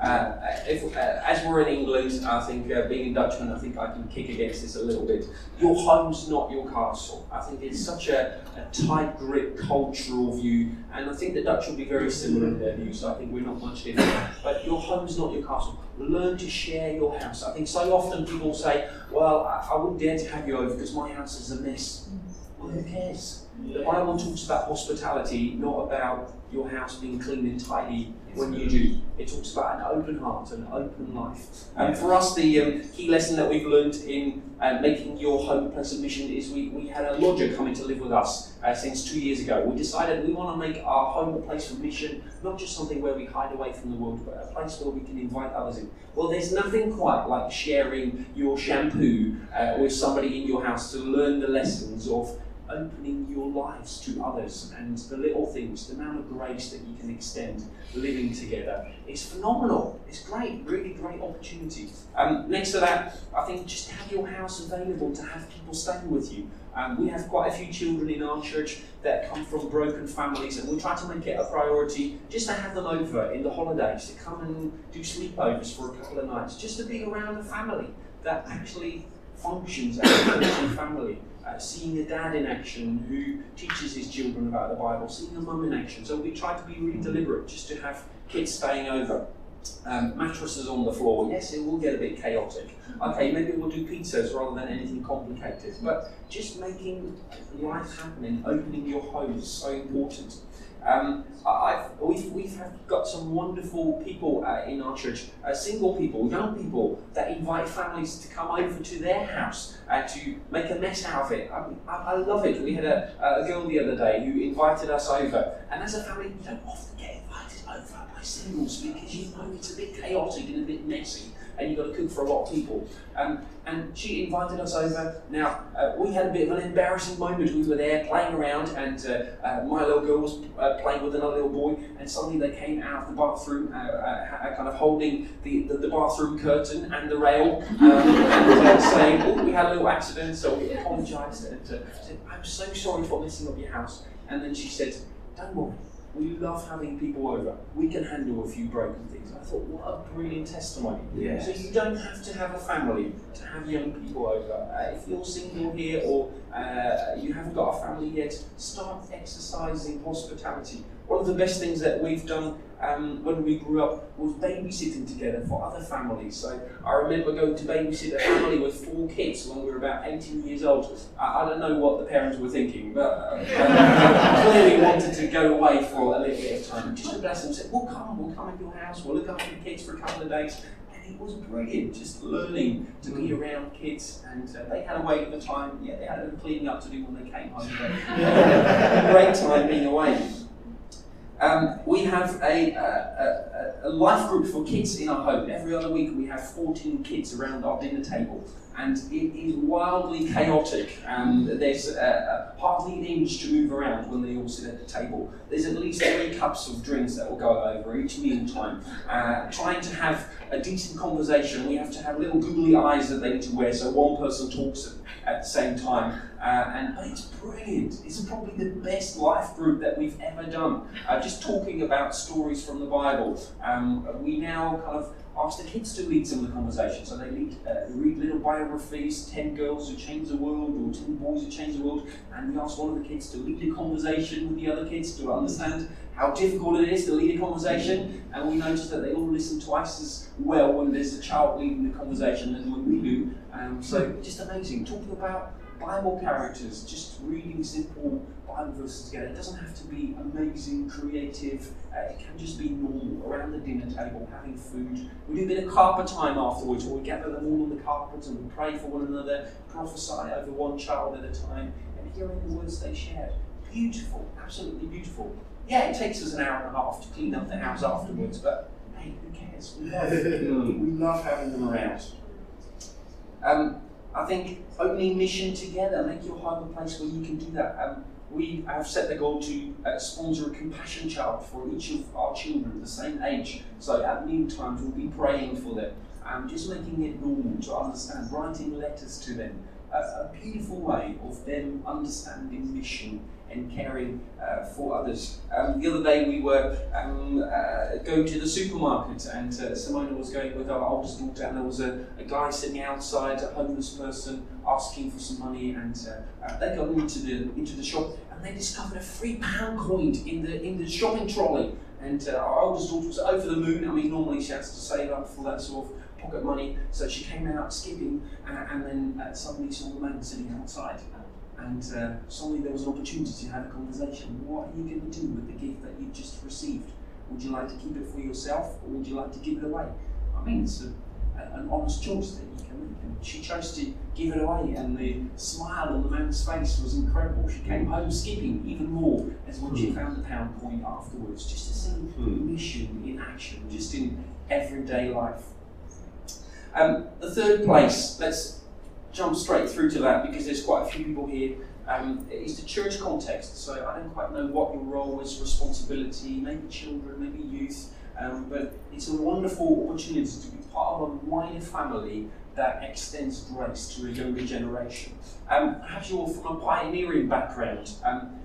Uh, if, uh, as we're in England, I think uh, being a Dutchman, I think I can kick against this a little bit. Your home's not your castle. I think it's such a, a tight grip cultural view, and I think the Dutch will be very similar in their view, so I think we're not much different. But your home's not your castle. Learn to share your house. I think so often people say, Well, I, I wouldn't dare to have you over because my house is a mess. Well, who cares? The Bible talks about hospitality, not about your house being clean and tidy when you do. It talks about an open heart, an open life. And for us, the um, key lesson that we've learned in uh, making your home a place of mission is we, we had a lodger coming to live with us uh, since two years ago. We decided we want to make our home a place of mission, not just something where we hide away from the world, but a place where we can invite others in. Well, there's nothing quite like sharing your shampoo uh, with somebody in your house to learn the lessons of opening your lives to others and the little things, the amount of grace that you can extend living together is phenomenal. It's great, really great opportunity. Um, next to that, I think just have your house available to have people staying with you. Um, we have quite a few children in our church that come from broken families, and we try to make it a priority just to have them over in the holidays, to come and do sleepovers for a couple of nights, just to be around a family that actually functions as a Christian family. Uh, seeing a dad in action who teaches his children about the Bible, seeing a mum in action. So we try to be really deliberate just to have kids staying over. Um, mattresses on the floor. Yes, it will get a bit chaotic. Okay, maybe we'll do pizzas rather than anything complicated. But just making life happen and opening your home is so important. Um, I've, we've, we've got some wonderful people uh, in our church, uh, single people, young people, that invite families to come over to their house uh, to make a mess out of it. I, I, I love it. We had a, a, girl the other day who invited us over, and as a family, we don't often get invited over by singles because you know it's a bit chaotic and a bit messy and you've got to cook for a lot of people. Um, and she invited us over. Now, uh, we had a bit of an embarrassing moment. We were there playing around, and uh, uh, my little girl was uh, playing with another little boy, and suddenly they came out of the bathroom, uh, uh, kind of holding the, the, the, bathroom curtain and the rail, um, <laughs> and saying, Oh, we had a little accident, so we apologised and said, I'm so sorry for messing up your house. And then she said, Don't worry, we love having people over. We can handle a few broken things. I thought, what a brilliant testimony. Yes. So you don't have to have a family to have young people over. Uh, if you're single here or uh, you haven't got a family yet, start exercising hospitality. One of the best things that we've done um, when we grew up was babysitting together for other families. So I remember going to babysit a family with four kids when we were about 18 years old. I, I don't know what the parents were thinking, but uh, <laughs> clearly wanted to go away for a little bit of time. Just to bless them, said, "We'll come, we'll come in your house, we'll look after the kids for a couple of days." And it was brilliant, just learning to be around kids, and uh, they had a way at the time. Yeah, they had a bit of cleaning up to do when they came home. But <laughs> <laughs> great time being away. Um, we have a, a, a, life group for kids in our home. Every other week we have 14 kids around our dinner table. And it is wildly chaotic. And there's uh, hardly an inch to move around when they all sit at the table. There's at least three cups of drinks that will go over each meal time. Uh, trying to have a decent conversation, we have to have little googly eyes that they need to wear so one person talks at the same time. Uh, and but it's brilliant. It's probably the best life group that we've ever done. Uh, just talking about stories from the Bible. Um, we now kind of ask the kids to lead some of the conversation. So they lead, uh, read little biographies, 10 girls who changed the world or 10 boys who changed the world. And we ask one of the kids to lead a conversation with the other kids to understand how difficult it is to lead a conversation. And we notice that they all listen twice as well when there's a child leading the conversation than when we do. Um, so just amazing. Talking about Bible characters, just reading simple Bible verses together. It doesn't have to be amazing, creative. Uh, it can just be normal, around the dinner table, having food. We do a bit of carpet time afterwards, where we gather them all on the carpet and we pray for one another, prophesy over one child at a time, and hearing the words they shared. Beautiful, absolutely beautiful. Yeah, it takes us an hour and a half to clean up the house afterwards, but hey, who cares? We love, <laughs> we love having them around. Um, I think opening mission together, make your home a place where you can do that. Um, we have set the goal to uh, sponsor a compassion child for each of our children the same age. So at meal times, we'll be praying for them, um, just making it normal to understand, writing letters to them. Uh, a beautiful way of them understanding mission and caring uh, for others. Um, the other day we were um, uh, going to the supermarket and uh, Simone was going with our oldest daughter and there was a, a, guy sitting outside, a homeless person, asking for some money and uh, uh, they got into the, into the shop and they discovered a three pound coin in the, in the shopping trolley. And uh, our oldest daughter was over the moon. I mean, normally she has to save up for that sort of pocket money. So she came out skipping and then suddenly saw the man sitting outside and uh, suddenly there was an opportunity to have a conversation. What are you going to do with the gift that you've just received? Would you like to keep it for yourself or would you like to give it away? I mean, it's a, a, an honest choice that you can make. And she chose to give it away, and the smile on the man's face was incredible. She came home skipping even more as when she hmm. found the pound coin afterwards, just to see hmm. mission in action, just in everyday life. Um, the third place, let's jump straight through to that because there's quite a few people here um, is the church context. So I don't quite know what your role is, responsibility, maybe children, maybe youth, um, but it's a wonderful opportunity to be part of a wider family that extends grace to a younger generation. Um, perhaps you're from a pioneering background. Um,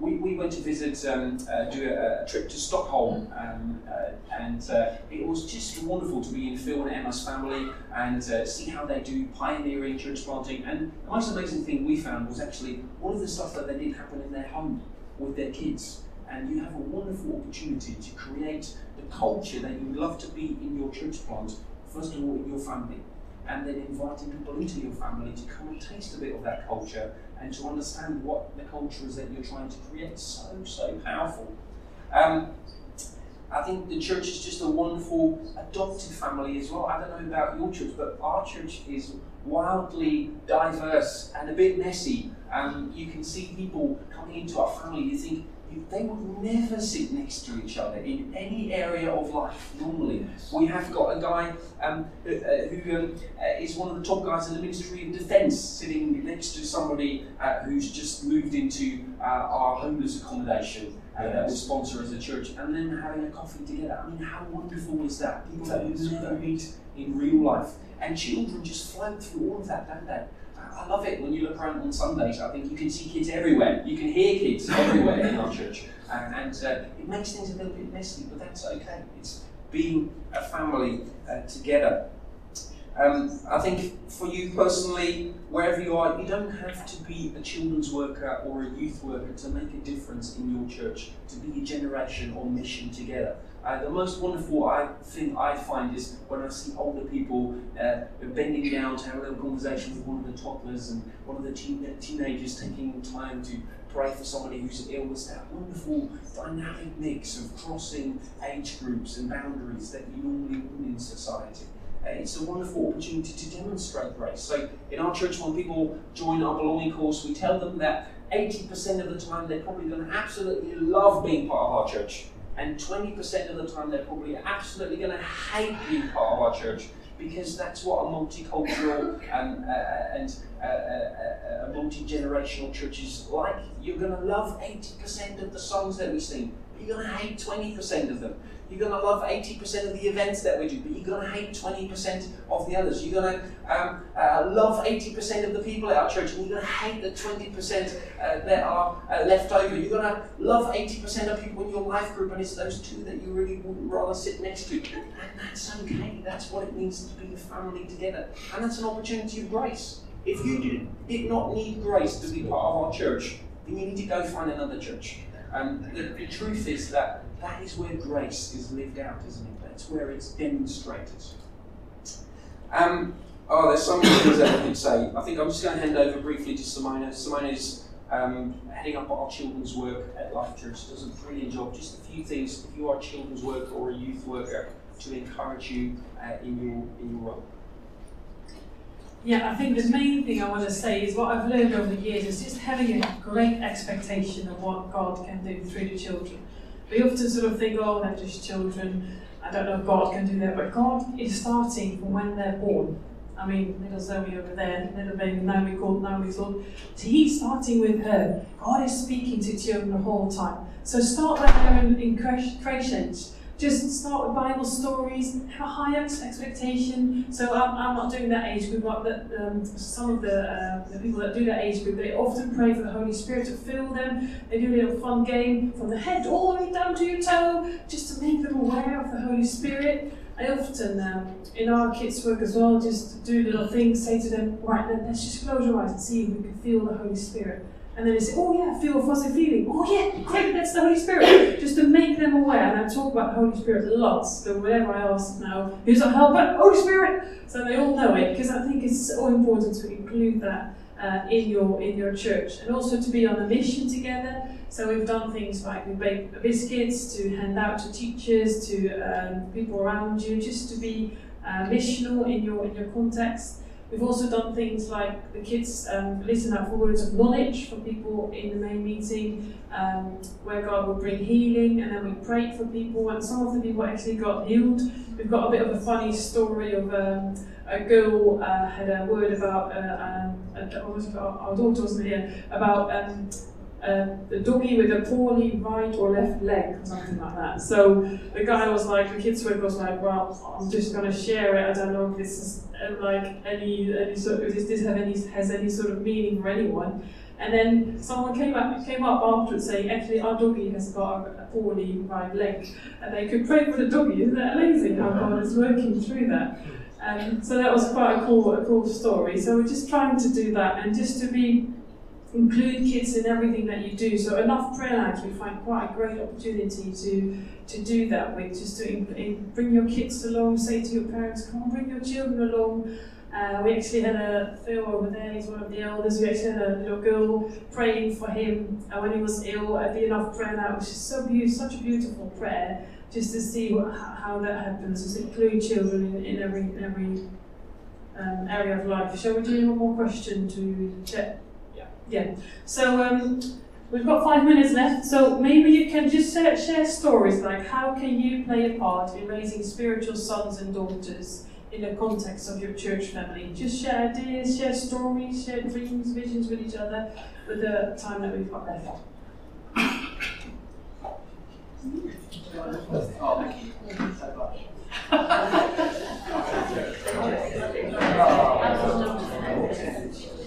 we, we went to visit, um, uh, do a, a, trip to Stockholm, um, uh, and uh, it was just wonderful to be in Phil and Emma's family and uh, see how they do pioneering church planting. And the most amazing thing we found was actually all of the stuff that they did happen in their home with their kids. And you have a wonderful opportunity to create the culture that you love to be in your church plant, first of all in your family and then inviting people into your family to come and taste a bit of that culture and to understand what the culture is that you're trying to create. So, so powerful. Um, I think the church is just a wonderful adopted family as well. I don't know about your church, but our church is wildly diverse and a bit messy. Um, you can see people coming into our family, you think, they would never sit next to each other in any area of life normally. We have got a guy um, uh, who um, uh, is one of the top guys in the Ministry of Defence sitting next to somebody uh, who's just moved into uh, our homeless accommodation. Uh, that we sponsor as a church, and then having a coffee together. I mean, how wonderful is that? People that we never meet in real life, and children just float through all of that, don't they? I love it when you look around on Sundays. I think you can see kids everywhere. You can hear kids everywhere in our church. And, and uh, it makes things a little bit messy, but that's okay. It's being a family uh, together. Um, I think for you personally, wherever you are, you don't have to be a children's worker or a youth worker to make a difference in your church, to be a generation on mission together. Uh, the most wonderful I, thing I find is when I see older people uh, bending down to have a little conversation with one of the toddlers and one of the teen- teenagers taking time to pray for somebody who's ill. It's that wonderful dynamic mix of crossing age groups and boundaries that you normally wouldn't in society. Uh, it's a wonderful opportunity to demonstrate grace. So, in our church, when people join our belonging course, we tell them that 80% of the time they're probably going to absolutely love being part of our church and 20% of the time they're probably absolutely going to hate being part of our church because that's what a multicultural um, uh, and uh, uh, a multi generational church is like. You're going to love 80% of the songs that we sing, but you're going to hate 20% of them. You're going to love 80% of the events that we do, but you're going to hate 20% of the others. You're going to um, uh, love 80% of the people at our church, and you're going to hate the 20% uh, that are uh, left over. You're going to love 80% of people in your life group, and it's those two that you really would rather sit next to. And that's okay. That's what it means to be a family together. And that's an opportunity of grace. If you did, not need grace to be part of our church, then you need to go find another church. Um, the, the truth is that that is where grace is lived out, isn't it? That's where it's demonstrated. Um, oh, there's so many things that I could say. I think I'm just going to hand over briefly to Simone. Simone is um, heading up our children's work at Life Church, does a brilliant job. Just a few things, if you are a children's worker or a youth worker, to encourage you uh, in, your, in your role. Yeah, I think the main thing I want to say is what I've learned over the years is just having a great expectation of what God can do through the children. We often sort of think, oh, they're just children. I don't know if God can do that, but God is starting from when they're born. I mean, little Zoe over there, little baby Naomi called Naomi's Lord. So he's starting with her. God is speaking to children the whole time. So start when they're in, in just start with Bible stories, have a high expectation. So I'm, I'm not doing that age group, but um, some of the, uh, the people that do that age group, they often pray for the Holy Spirit to fill them. They do a little fun game from the head all the way down to your toe, just to make them aware of the Holy Spirit. I often, um, in our kids' work as well, just do little things, say to them, right, let's just close your eyes and see if we can feel the Holy Spirit. And then they say, oh yeah, feel a fuzzy feeling. Oh yeah, great, that's the Holy Spirit. <coughs> Just to make them aware. And I talk about the Holy Spirit a lot. So whenever I ask now, who's our helper? Holy Spirit! So they all know it because I think it's so important to include that uh, in your in your church. And also to be on a mission together. So we've done things like we bake biscuits to hand out to teachers, to um, people around you, just to be uh, missional in your in your context. We've also done things like the kids um, listen out for words of knowledge for people in the main meeting, um, where God will bring healing, and then we prayed for people, and some of the people actually got healed. We've got a bit of a funny story of um, a girl uh, had a word about uh, um, our, our daughter wasn't here, about um, uh, the doggy with a poorly right or left leg or something like that. So the guy was like, the kids work was like, well, I'm just going to share it. I don't know if this is uh, like any any sort of, if this have any has any sort of meaning for anyone. And then someone came up came up afterwards saying, actually, our doggy has got a poorly right leg, and they could pray for the doggy. Isn't that amazing how God is working through that? Um, so that was quite a cool a cool story. So we're just trying to do that and just to be include kids in everything that you do. So enough prayer nights, we find quite a great opportunity to to do that with, just to in, in, bring your kids along, say to your parents, come on, bring your children along. Uh, we actually had a Phil over there, he's one of the elders, we actually had a little girl praying for him uh, when he was ill at the enough prayer night, which is so beautiful, such a beautiful prayer, just to see what, how that happens, just include children in, in every, in every um, area of life. Shall we do one more question to check? Yeah. So um, we've got five minutes left. So maybe you can just share, share stories like how can you play a part in raising spiritual sons and daughters in the context of your church family. Just share ideas, share stories, share dreams, visions with each other with the time that we've got left. <laughs> <laughs> <laughs>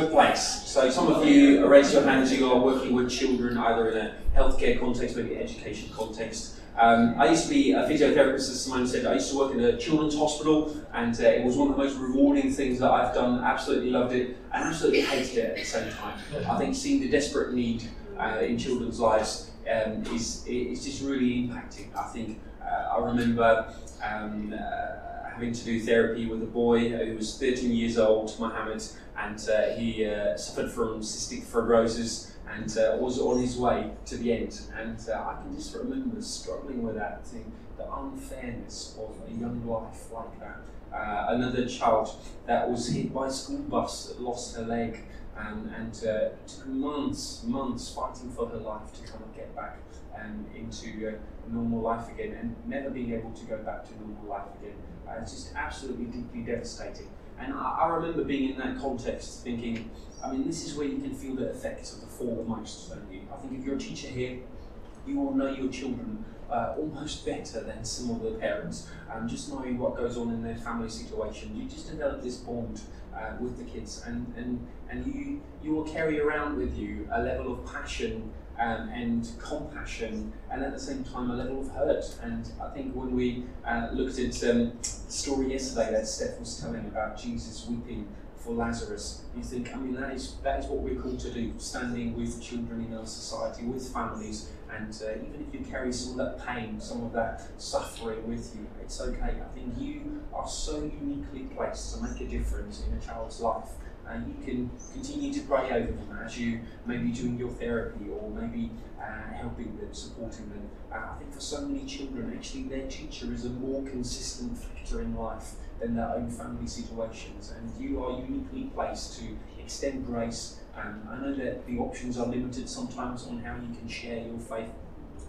Oh, of you raised your hands, you are working with children either in a healthcare context, maybe education context. Um, I used to be a physiotherapist, as Simon said, I used to work in a children's hospital and uh, it was one of the most rewarding things that I've done. Absolutely loved it, and absolutely hated it at the same time. I think seeing the desperate need uh, in children's lives um, is is just really impacting. I think uh, I remember. Um, uh, having to do therapy with a boy who was 13 years old, Mohammed, and uh, he uh, suffered from cystic fibrosis and was on his way to the end. And I can just remember struggling with that thing, the unfairness of a young life like that uh, another child that was hit by a school bus that lost her leg Um, and uh, took months, months fighting for her life to kind of get back um, into uh, normal life again and never being able to go back to normal life again. Uh, it's just absolutely deeply devastating. And I, I, remember being in that context thinking, I mean, this is where you can feel the effects of the fall most, don't you? I think if you're a teacher here, you will know your children uh, almost better than some of the parents. Um, just knowing what goes on in their family situation, you just develop this bond uh, with the kids, and, and, and you, you will carry around with you a level of passion um, and compassion, and at the same time a level of hurt. And I think when we uh, looked at um, the story yesterday that Steph was telling about Jesus weeping for Lazarus, you think, I mean, that is that is what we're called to do, standing with children in our society, with families, and uh, even if you carry some of that pain, some of that suffering with you, it's okay. I think you are so uniquely placed to make a difference in a child's life and you can continue to pray over them as you maybe doing your therapy or maybe uh, helping them, supporting them. Uh, I think for so many children, actually, their teacher is a more consistent factor in life than their own family situations, and you are uniquely placed to extend grace. Um, I know that the options are limited sometimes on how you can share your faith,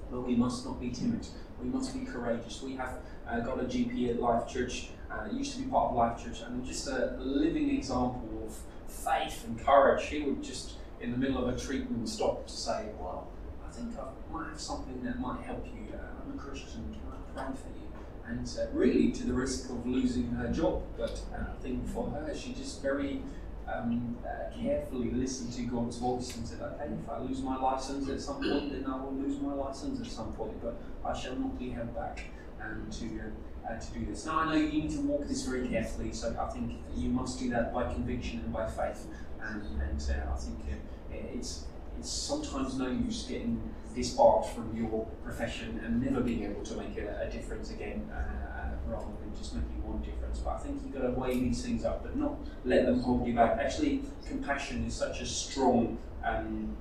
but we must not be timid. We must be courageous. We have uh, got a GP at Life Church, uh, used to be part of Life Church, and just a living example of faith and courage. He would just, in the middle of a treatment, stop to say, Well, I think I might have something that might help you. Uh, I'm a Christian, can I pray for you? And uh, really, to the risk of losing her job. But uh, I think for her, she just very um, uh, carefully listened to God's voice and said, Okay, if I lose my license at some point, then I will lose my license at some point, but I shall not be held back um, to. Uh, uh, to do this. Now, I know you need to walk this very carefully, so I think you must do that by conviction and by faith. And, and uh, I think uh, it's, it's sometimes no use getting disbarred from your profession and never being able to make a, a difference again, uh, rather than just making one difference. But I think you've got to weigh these things up, but not let them hold you back. Actually, compassion is such a strong um,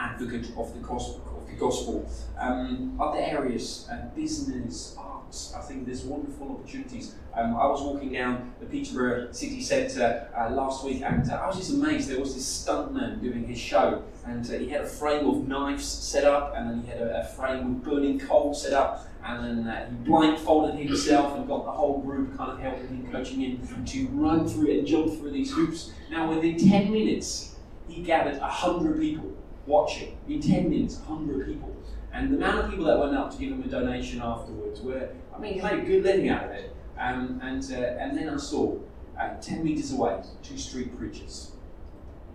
advocate of the gospel. Of the gospel. Um, other areas, uh, business, arts, I think there's wonderful opportunities. Um, I was walking down the Peterborough city centre uh, last week and uh, I was just amazed. There was this stuntman doing his show and uh, he had a frame of knives set up and then he had a, a frame with burning coal set up and then uh, he blindfolded himself and got the whole group kind of helping him, coaching him to run through and jump through these hoops. Now, within 10 minutes, he gathered 100 people watching. In 10 minutes, 100 people. And the amount of people that went up to give him a donation afterwards were, I mean, he made a good living out of it. Um, and, uh, and then I saw, uh, 10 metres away, two street preachers.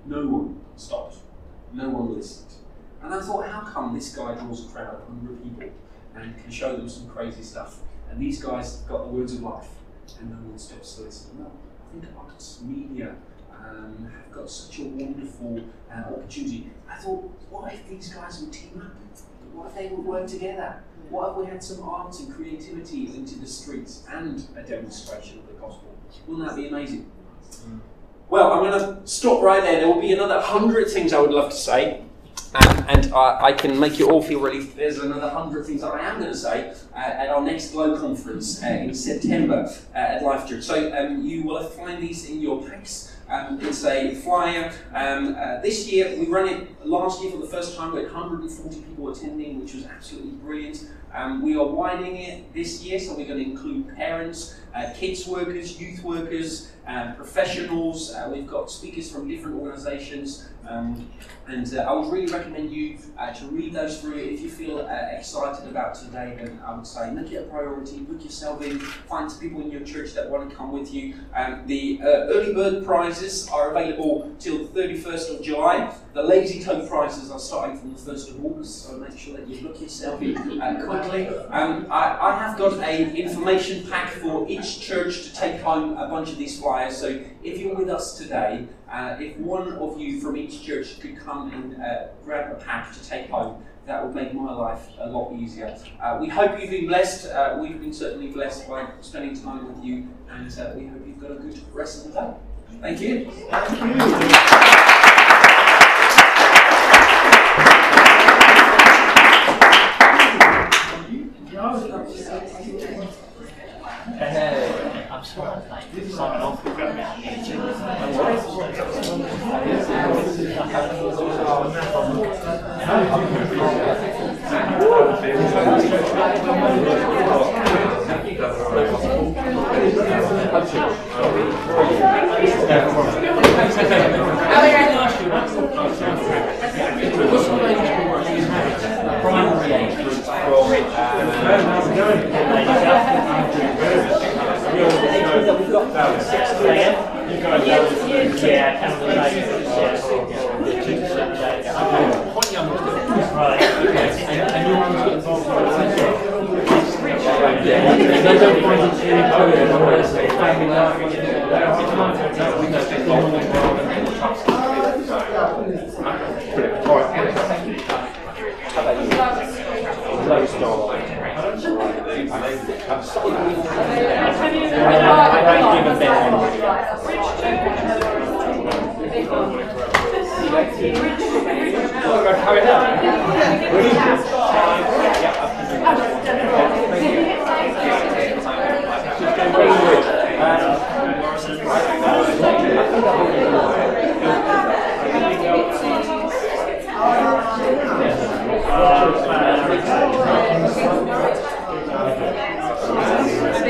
No one stopped. No one listened. And I thought, how come this guy draws a crowd of 100 people and can show them some crazy stuff? And these guys got the words of life and no one stops to listen. No, I think arts, media, um, have got such a wonderful uh, opportunity. I thought, what if these guys would team up? What if they would work together? What if we had some art and creativity into the streets and a demonstration of the gospel? Wouldn't that be amazing? Mm. Well, I'm going to stop right there. There will be another hundred things I would love to say. Um, and I, I, can make you all feel relieved. There's another hundred things that I am going to say uh, at our next Glow conference uh, in September uh, at Life Church. So um, you will find these in your packs. Um, it's a flyer. Um, uh, this year, we ran it last year for the first time. We had 140 people attending, which was absolutely brilliant. Um, we are widening it this year, so we're going to include parents, uh, kids workers, youth workers, uh, professionals. Uh, we've got speakers from different organisations. Um, and uh, I would really recommend you uh, to read those through. If you feel uh, excited about today, then I would say make it a priority. Book yourself in. Find people in your church that want to come with you. Um, the early bird prizes are available till the 31st of July. The Lazy Toe prizes are starting from the 1st of August, so make sure that you book yourself in quickly. Um, I, I have got a information pack for each church to take home a bunch of these flyers. So if you're with us today, uh, if one of you from each church could come and uh, grab a pack to take home, that would make my life a lot easier. Uh, we hope you've been blessed. Uh, we've been certainly blessed by spending time with you, and uh, we hope you've got a good rest of the day. Thank you. Thank you. Hey, I'm sorry. sign off. Primary age groups from Yeah, Quite young. Right. And, and your ones get involved They don't find it too coded or there's a family life. It's nice to know we know it's long and well and then trust. Brilliant. All right. Thank you. How about you? Low star. I don't give a bit on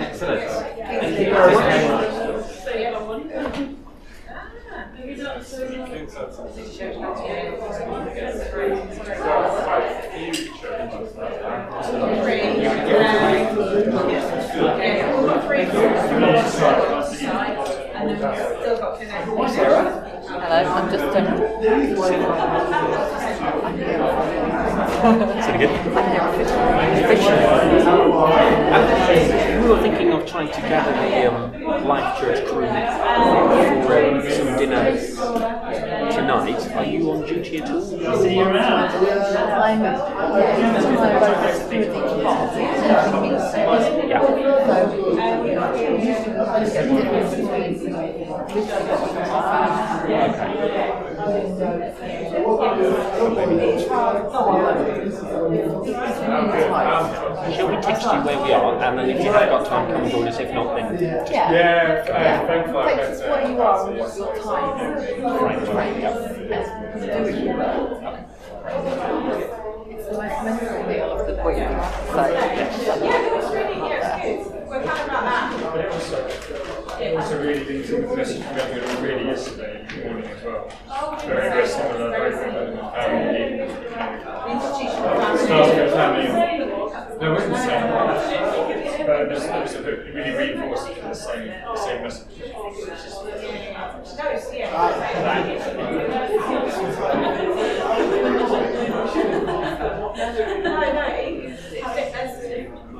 Excellent. Thank you very much. Hello, I'm just um, We were thinking of trying to gather the um, Life Church crew for um, some dinner tonight. Are you on duty at all? See you around. I'm my security party. Yeah. Shall text you where we are, and then if you have got time, come and join us. If not, then just Yeah. Yeah, uh, phone fly Take us where you are and what's your time. Right, right, yeah. It's the most mental meal of the week. So, It also really links in with the message from Edward already yesterday morning as well. Very, very similar, very family. Starts with family. No, it wasn't the same. But there's, there's a bit, it really reinforces the same, the same message.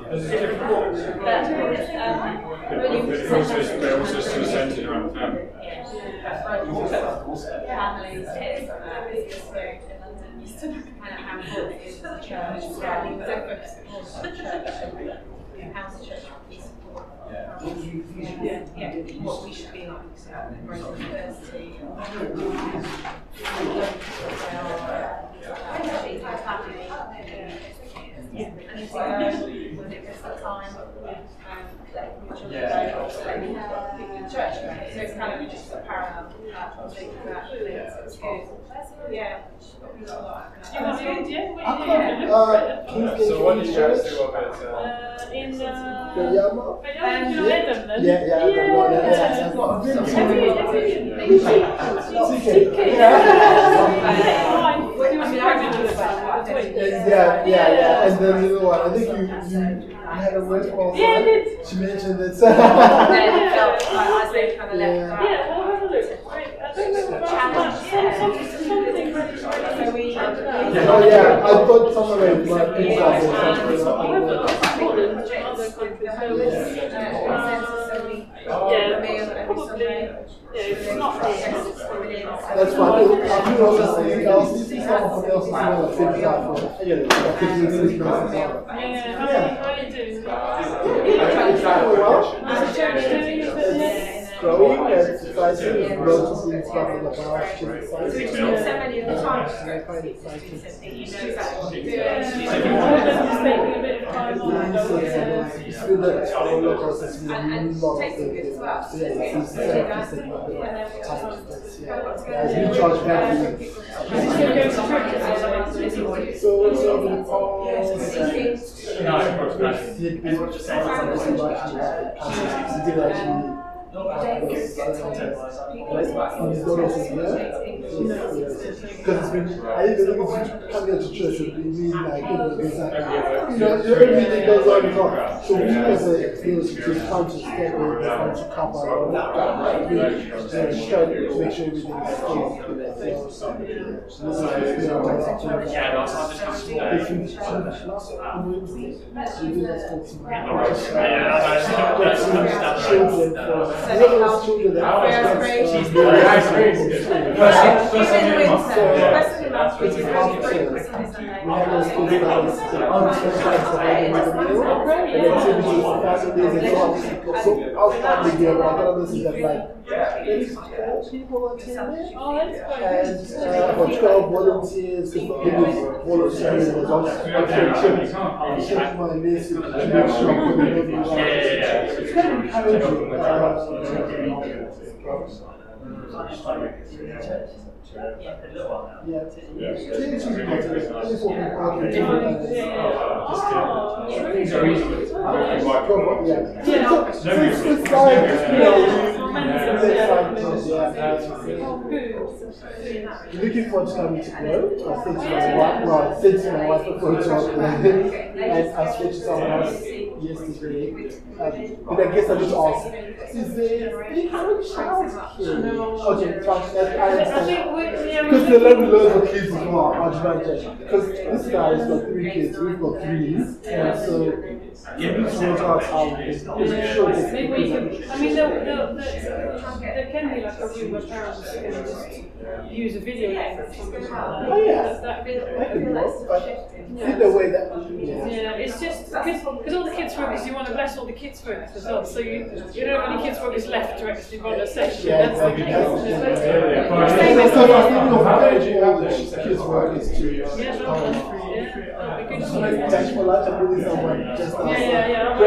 There's a different but it also, they're also still centered around family. what we should be like, so great diversity. Yeah. And if you go, when it gets that time, um, that we should go, the church, so it's kind of just a parallel, uh, thing that, so it's good. Yeah. You want to do yeah? What I do you do? can't, uh, King's So what did Gate you guys Church. do of it? Uh, Uh, in uh, The Yama. but yeah, you know Adam then. Yeah, yeah, Adam, yeah. no, yeah, yeah, yeah. I've been to- Have you, have you, TK. TK? Yeah. Right. He was pregnant with that, the twin. Yeah, yeah, yeah. And then you know what? I think you you, you had a response. Yeah, I did. She mentioned it. Then it felt <laughs> like as they kind of left. Yeah. Yeah, well, have a look. Right, I don't know about So we, uh, we. oh yeah, I thought someone like my pizza or something. I've got Scotland, other countries. So, yeah, uh, probably. Yeah, it's not That's fine. I do also see, I'll see someone else as well at pizza for, you know, I could use this person. Yeah, how, how are you doing? Well, How's the church doing? Is it- growing and society is noticing something about kids' So society. many of the times, I find it exciting. you know exactly. Just taking a bit of time off. Yeah, so it's like, you feel that roller coaster is really And, and lot of takes them good as things. well. So yeah, it's So easy you to guys- set up and then a we'll time talk- that's, we'll yeah. go together. As we charge battery. So, so the pause. No, of course not. It did actually, it did actually. Because it's been, I even think coming to church would be like, you know, you know, everything goes on and on. So we as just trying to step trying to cover all that, to make sure everything is you me. Children, for, what else children that First grade. uh, First- first Even of in all, winter, especially in last week, it's really great for some reason. We have those kids that was unspecialized providing with the meal, and activities, families, and so on. So outside the year, I'm gonna listen to like, maybe twelve people attended. Oh, that's And, uh, for twelve volunteers, because the people volunteering as well. I'm check, check my list, to make sure people know who are. It's kind of encouraging, uh, yeah. Clearly she's positive, clearly for people out there, different things. Things are easy with. Proper, yeah. So, so it's, it's like, you know, it's like, yeah. Looking forward to coming to Glow. I said to my wife, well, I said to my wife before we talked, and I spoke to someone else yesterday. Um, but I guess I just asked, is there of child here? Okay, I I understand. We, yeah, we Because there are loads of kids as well, Advantage. Because this guy's got three kids, we've got three, and so we need to work out how we can show this. Maybe we can, I mean, there, there, there, there can be like a room where parents can just use a video game or something like that. Oh, yeah. That, that, That could work, but in the way that, yeah. yeah, it's just because because all the kids focus, you want to bless all the kids focus as well. So you you don't have any kids focus left to actually run a session. Yeah, That's the exactly. case. That's- Yeah, So, so I think of encouraging all the kids work is to. yeah, that'd be good. So maybe touch for lunch and really someone just Yeah, yeah,